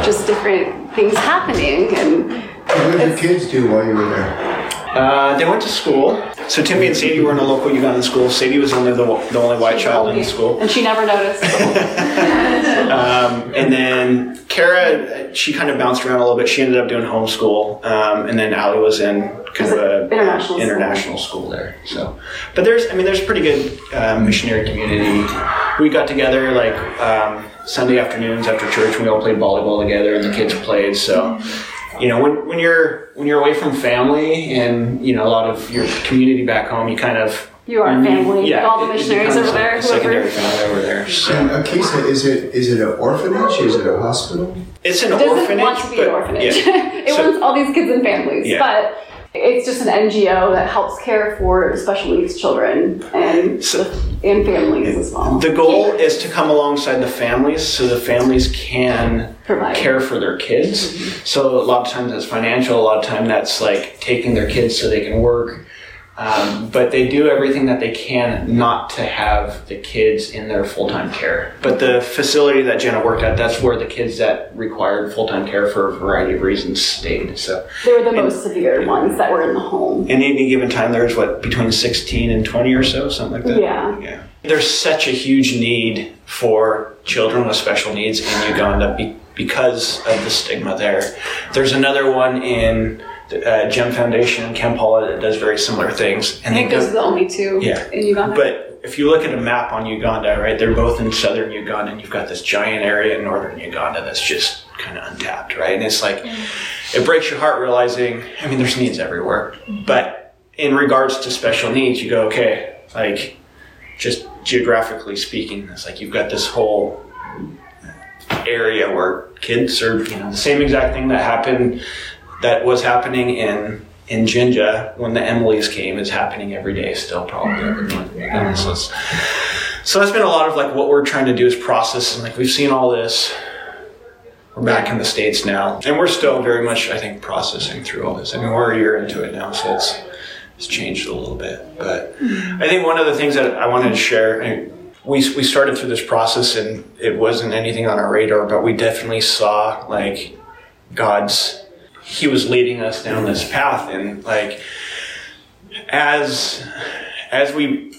just different things happening, and What did your kids do while you were there? Uh, they went to school. So Timmy and Sadie were in a local Ugandan school. Sadie was only the, the only white child in the school. and she never noticed. Um, and then Kara, she kind of bounced around a little bit. She ended up doing homeschool. Um, and then Allie was in kind of an International school. international school there. So, but there's, I mean, there's a pretty good uh, missionary community. We got together like um, Sunday afternoons after church. We all played volleyball together, and the kids played. So, you know, when, when you're when you're away from family and you know a lot of your community back home, you kind of You are family. Yeah, all the it- it missionaries becomes over there. secondary family over there. So. And Ekisa, is it is it an orphanage? Is it a hospital? It's an orphanage. It doesn't orphanage. want to be but- an orphanage. yeah. it So- wants all these kids and families, Yeah. but it's just an NGO that helps care for special needs children and So- and families as well. The goal is to come alongside the families so the families can Provide. care for their kids. Mm-hmm. So a lot of times that's financial, a lot of time that's like taking their kids so they can work. Um, but they do everything that they can not to have the kids in their full time care. But the facility that Jenna worked at, that's where the kids that required full time care for a variety of reasons stayed. So They were the most severe ones that were in the home. in any given time there's what between 16 and 20 or so something like that Yeah. yeah there's such a huge need for children with special needs in uganda be, because of the stigma there there's another one in uh, gem foundation in kampala that does very similar things And I think those go, are the only two Yeah. in Uganda. but if you look at a map on Uganda, right, they're both in southern Uganda, and you've got this giant area in northern Uganda that's just kind of untapped, right? And it's like, it breaks your heart realizing, I mean, there's needs everywhere. But in regards to special needs, you go, okay, like, just geographically speaking, it's like you've got this whole area where kids are, you know, the same exact thing that happened, that was happening in in Jinja when the Emily's came is happening every day still probably every month. So, so that's been a lot of like what we're trying to do is process and like we've seen all this. We're back in the States now. And we're still very much, I think, processing through all this. I mean we're a year into it now, so it's it's changed a little bit. But I think one of the things that I wanted to share, we we started through this process, and it wasn't anything on our radar, but we definitely saw like God's. He was leading us down this path, and like as as we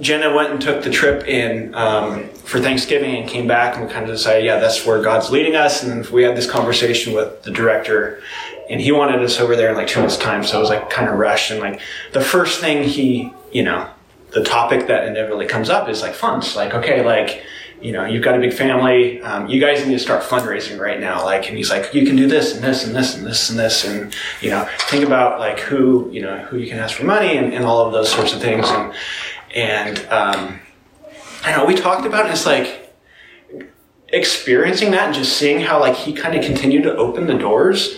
Jenna went and took the trip in um, for Thanksgiving and came back and we kind of decided, yeah, that's where God's leading us. And we had this conversation with the director and he wanted us over there in like two months time. So it was like kind of rushed. And like the first thing he, you know, the topic that inevitably comes up is like funds. Like, okay, like, you know, you've got a big family. Um, you guys need to start fundraising right now. Like, and he's like, you can do this and this and this and this and this. And, you know, think about like who, you know, who you can ask for money and, and all of those sorts of things. And, and, um, I know we talked about it. It's like experiencing that and just seeing how like he kind of continued to open the doors.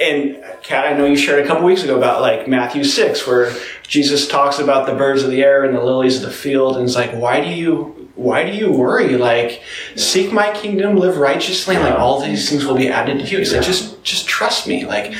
And Kat, I know you shared a couple weeks ago about like Matthew 6, where Jesus talks about the birds of the air and the lilies of the field. And it's like, why do you why do you worry? Like, seek my kingdom, live righteously, and like all these things will be added to you. He said, just just trust me. Like,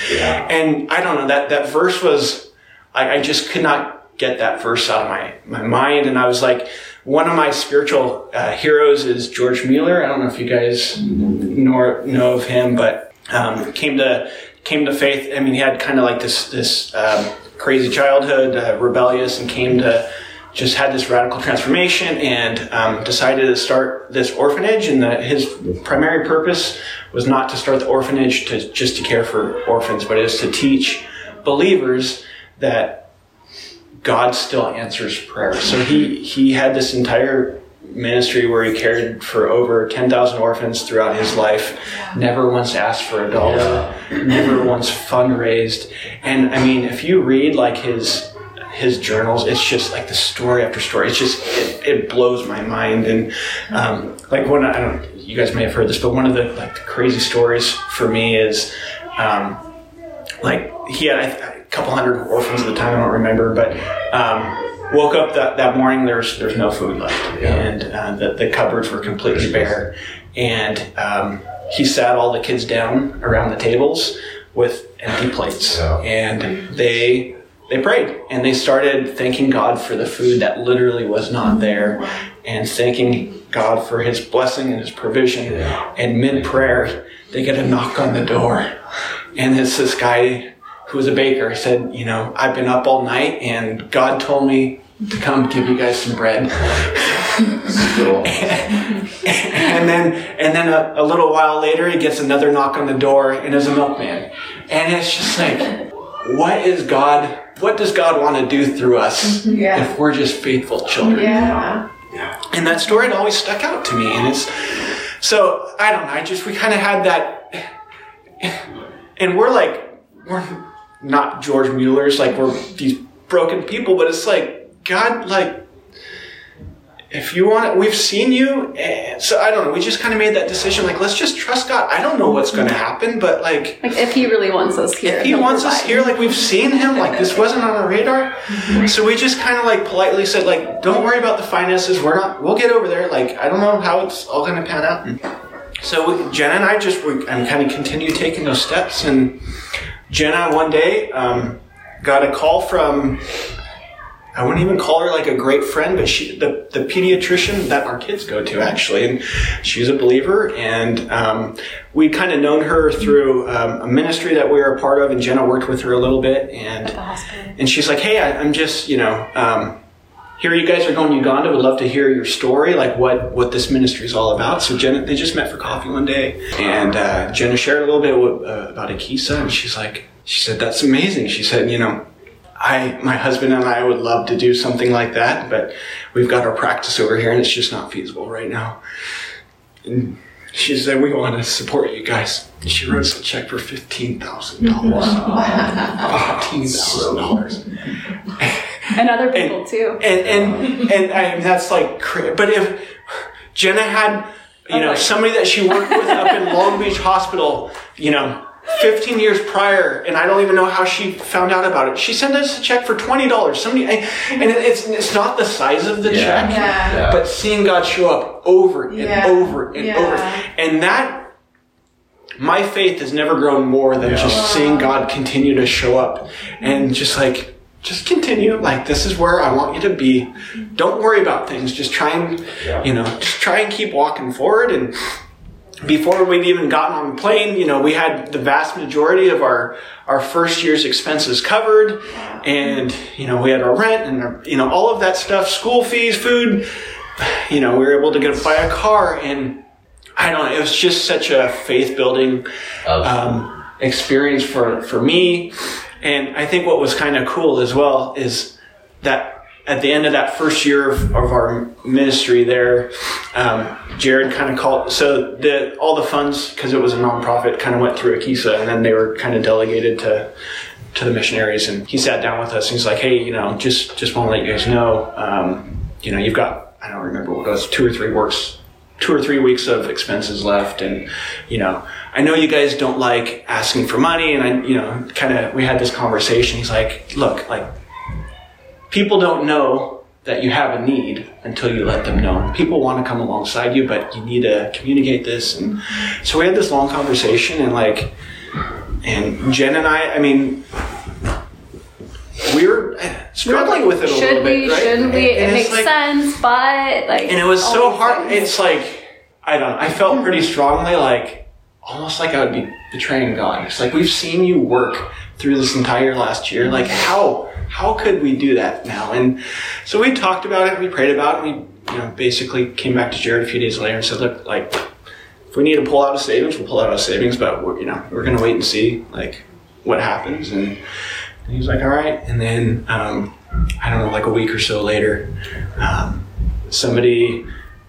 and I don't know that that verse was, I, I just could not get that verse out of my my mind, and I was like, one of my spiritual uh, heroes is George Mueller. I don't know if you guys know know of him, but um, came to came to faith. I mean, he had kind of like this this um, crazy childhood, uh, rebellious, and came to just had this radical transformation and um, decided to start this orphanage. And that his primary purpose was not to start the orphanage to just to care for orphans, but is to teach believers that God still answers prayer. So he he had this entire ministry where he cared for over 10,000 orphans throughout his life, never once asked for a dollar, never once fundraised. And I mean, if you read like his his journals, it's just like the story after story. It's just it, it blows my mind. And um, like one, I don't, you guys may have heard this, but one of the like the crazy stories for me is um, like he had a, couple hundred orphans at the time. I don't remember, but um, woke up that, that morning. There's there's no food left, and uh, the the cupboards were completely bare. And um, he sat all the kids down around the tables with empty plates, and they they prayed and they started thanking God for the food that literally was not there, and thanking God for His blessing and His provision. And mid prayer, they get a knock on the door, and it's this guy who was a baker. He said, "You know, I've been up all night, and God told me to come give you guys some bread." and then, and then a, a little while later, he gets another knock on the door, and is a milkman. And it's just like, what is God? What does God want to do through us mm-hmm. Yeah. if we're just faithful children? Yeah. yeah. And that story had always stuck out to me. And it's so I don't know. I just we kind of had that, and we're like we're not George Mueller's. Like we're these broken people, but it's like God, like if you want it, we've seen you. Eh, so I don't know. We just kind of made that decision. Like let's just trust God. I don't know what's going to happen, but like Like if he really wants us here, he he'll wants us here like we've seen him like this wasn't on our radar mm-hmm. so we just kind of like politely said like don't worry about the finances we're not we'll get over there like i don't know how it's all going to pan out And so we, jenna and i just we and kind of continue taking those steps and jenna one day um, got a call from I wouldn't even call her like a great friend, but she, the, the pediatrician that our kids go to actually, and she's a believer. And um, we'd kind of known her through um, a ministry that we were a part of, and Jenna worked with her a little bit. And and she's like, "Hey, I, I'm just, you know, um, here you guys are going to Uganda. Would love to hear your story, like what what this ministry is all about." So Jenna, they just met for coffee one day, and uh, Jenna shared a little bit with, uh, about Ekisa, and she's like, she said, "That's amazing." She said, "You know." I, my husband and I would love to do something like that, but we've got our practice over here and it's just not feasible right now. And she said, we want to support you guys. She wrote us a check for $15,000. $15,000. and other people too. And, and, and I that's like, but if Jenna had, you oh know, somebody that she worked with up in Long Beach Hospital, you know, 15 years prior, and I don't even know how she found out about it. She sent us a check for $20. Somebody, and it's, it's not the size of the check, Yeah. but seeing God show up over and Yeah. over and Yeah. over. And that, my faith has never grown more than just seeing God continue to show up and just like, just continue. Like this is where I want you to be. Don't worry about things. Just try and you know, just try and keep walking forward. And before we'd even gotten on the plane, you know, we had the vast majority of our our first year's expenses covered, and you know, we had our rent and our, you know all of that stuff, school fees, food. You know, we were able to get buy a car, and I don't know. It was just such a faith building um, experience for for me. And I think what was kind of cool as well is that at the end of that first year of, of our ministry there, um, Jared kind of called. So the all the funds because it was a nonprofit kind of went through Ekisa, and then they were kind of delegated to to the missionaries. And he sat down with us. and He's like, "Hey, you know, just just want to let you guys know, um, you know, you've got I don't remember what it was, two or three works." Two or three weeks of expenses left, and you know, I know you guys don't like asking for money, and I, you know, kind of, we had this conversation. He's like, look, like, people don't know that you have a need until you let them know. People want to come alongside you, but you need to communicate this. And so we had this long conversation, and like, and Jen and I, I mean, we were struggling with it a Should little we? bit, right? Shouldn't we? And It makes like- sense, but like. and it was so hard. It's like I don't. know. I felt pretty strongly, like almost like I would be betraying God. It's like we've seen you work through this entire last year. Like how how could we do that now? And so we talked about it. We prayed about it. We you know basically came back to Jared a few days later and said, look, like if we need to pull out of savings, we'll pull out of savings. But we're, you know we're gonna wait and see like what happens. And, and he was like, all right. And then um, I don't know, like a week or so later. Um, somebody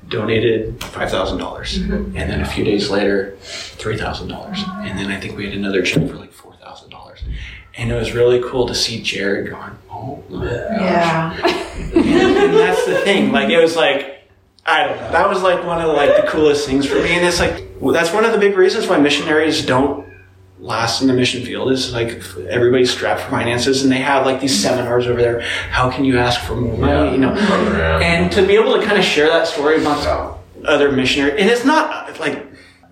donated five thousand dollars, and then a few days later, three thousand dollars, and then I think we had another check for like four thousand dollars, and it was really cool to see Jared going, "Oh my Yeah. and, and that's the thing. Like it was like I don't know. That was like one of like the coolest things for me, and it's like that's one of the big reasons why missionaries don't last in the mission field is like everybody's strapped for finances and they have like these seminars over there. How can you ask for more money? You know? And to be able to kind of share that story amongst other missionaries and it's not like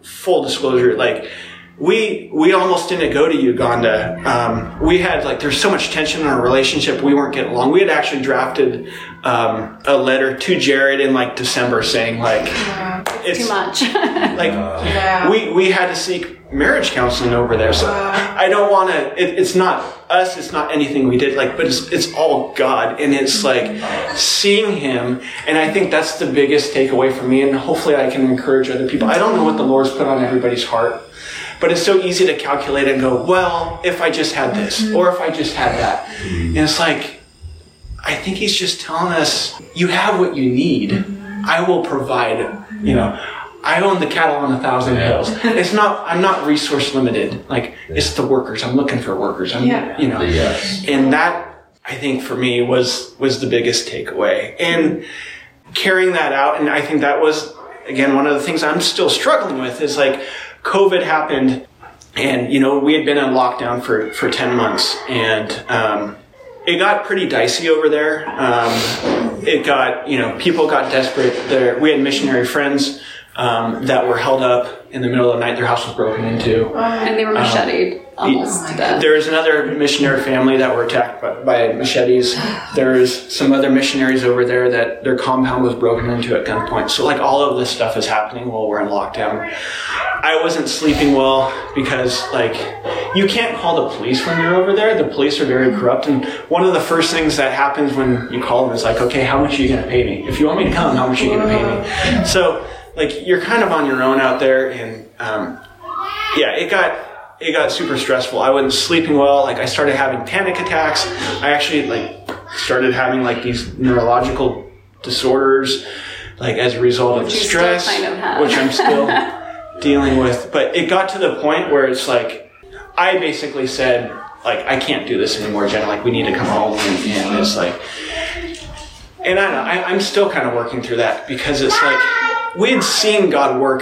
full disclosure like we we almost didn't go to Uganda. Um, we had like there's so much tension in our relationship. We weren't getting along. We had actually drafted um, a letter to Jared in like December saying like it's too much. like Yeah. we we had to seek marriage counseling over there. So I don't want to. It, it's not us. It's not anything we did. Like, but it's it's all God, and it's like seeing Him. And I think that's the biggest takeaway for me. And hopefully, I can encourage other people. I don't know what the Lord's put on everybody's heart. But it's so easy to calculate and go, well, if I just had this, mm-hmm. or if I just had that. Mm-hmm. And it's like, I think he's just telling us, you have what you need. Mm-hmm. I will provide, you know. I own the cattle on a thousand hills. It's not, I'm not resource limited. Like, it's the workers. I'm looking for workers. I'm, Yeah. you know. Yes. And that, I think for me was, was the biggest takeaway. And carrying that out, and I think that was, again, one of the things I'm still struggling with is like, COVID happened and, you know, we had been in lockdown for, for 10 months and, um, it got pretty dicey over there. Um, it got, you know, people got desperate. There, we had missionary friends um, that were held up in the middle of the night. Their house was broken into. and they were macheted almost to death. There was another missionary family that were attacked by, by machetes. There's some other missionaries over there that their compound was broken into at gunpoint. So like all of this stuff is happening while we're in lockdown. I wasn't sleeping well because like you can't call the police when you're over there. The police are very corrupt, and one of the first things that happens when you call them is like, okay, how much are you going to pay me? If you want me to come, how much are you going to pay me? So like you're kind of on your own out there, and um, yeah, it got it got super stressful. I wasn't sleeping well. Like I started having panic attacks. I actually like started having like these neurological disorders, like as a result of the stress, kind of which I'm still dealing with. But it got to the point where it's like I basically said like I can't do this anymore, Jenna. Like we need to come home, and, and it's like. And I don't know, I, I'm still kind of working through that because it's like we had seen God work.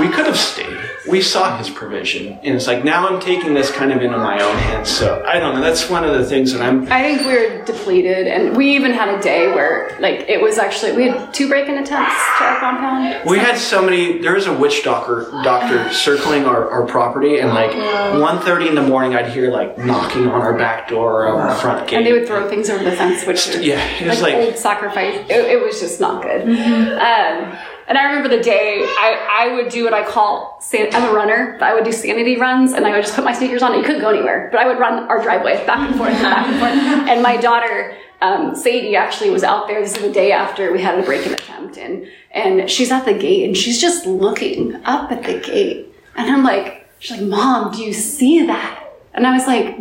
We could have stayed. We saw his provision. And it's like, now I'm taking this kind of into my own hands. So I don't know. That's one of the things that I'm. I think we were depleted, and we even had a day where, like, it was actually we had two break-in attempts to our compound. We had so many. There was a witch doctor doctor circling our, our property, and like 1.30 in the morning, I'd hear like knocking on our back door or our front gate. and they would throw things over the fence, which is yeah, it was like, like- old sacrifice. It, it was just not good. Um, and I remember the day I, I would do what I call san- I'm a runner, but I would do sanity runs, and I would just put my sneakers on. and You couldn't go anywhere, but I would run our driveway back and forth, back and forth. And my daughter um, Sadie actually was out there. This is the day after we had a break-in attempt, and and she's at the gate, and she's just looking up at the gate, and I'm like, she's like, Mom, do you see that? And I was like,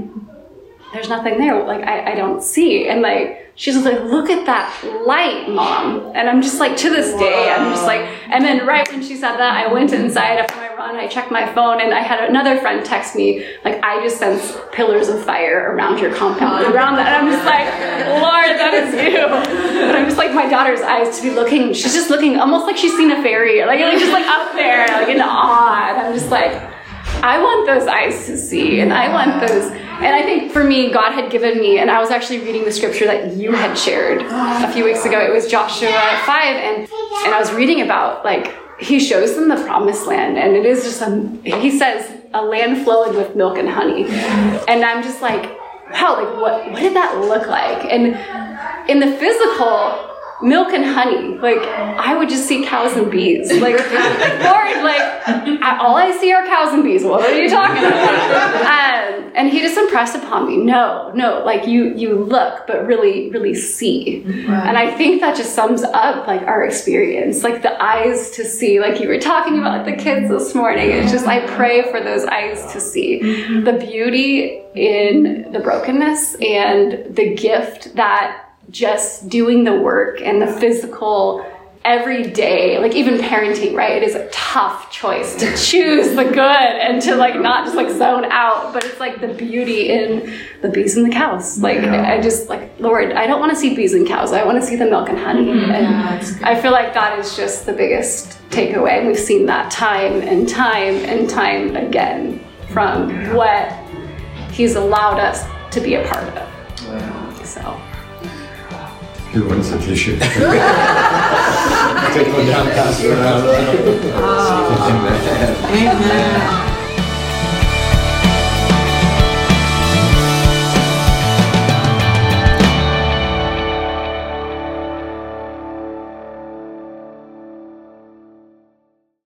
there's nothing there. Like, I, I don't see. And like, she's like, look at that light, mom. And I'm just like, to this day, I'm just like, and then right when she said that, I went inside after my run, I checked my phone, and I had another friend text me, like, I just sense pillars of fire around your compound, around that. And I'm just like, Lord, that is you. And I'm just like, my daughter's eyes to be looking, she's just looking almost like she's seen a fairy, like, like just like up there, like in awe. And I'm just like, I want those eyes to see, and I want those. And I think for me, God had given me, and I was actually reading the scripture that you had shared a few weeks ago. It was Joshua 5, and, and I was reading about, like, he shows them the promised land, and it is just, a, he says, a land flowing with milk and honey. And I'm just like, wow, like, what, what did that look like? And in the physical, milk and honey. Like I would just see cows and bees. Like Lord, like all I see are cows and bees. What are you talking about? Um, and he just impressed upon me. No, no, like you you look, but really really see. And I think that just sums up like our experience, like the eyes to see. Like you were talking about like, the kids this morning. It's just I pray for those eyes to see the beauty in the brokenness and the gift that just doing the work and the physical every day like even parenting right? It is a tough choice to choose the good and to like not just like zone out but it's like the beauty in the bees and the cows. Like i just like lord i don't want to see bees and cows. I want to see the milk and honey. Mm-hmm. And i feel like that is just the biggest takeaway. We've seen that time and time and time again from what he's allowed us to be a part of. So Who wants a tissue? Take one down, pass it around. Amen.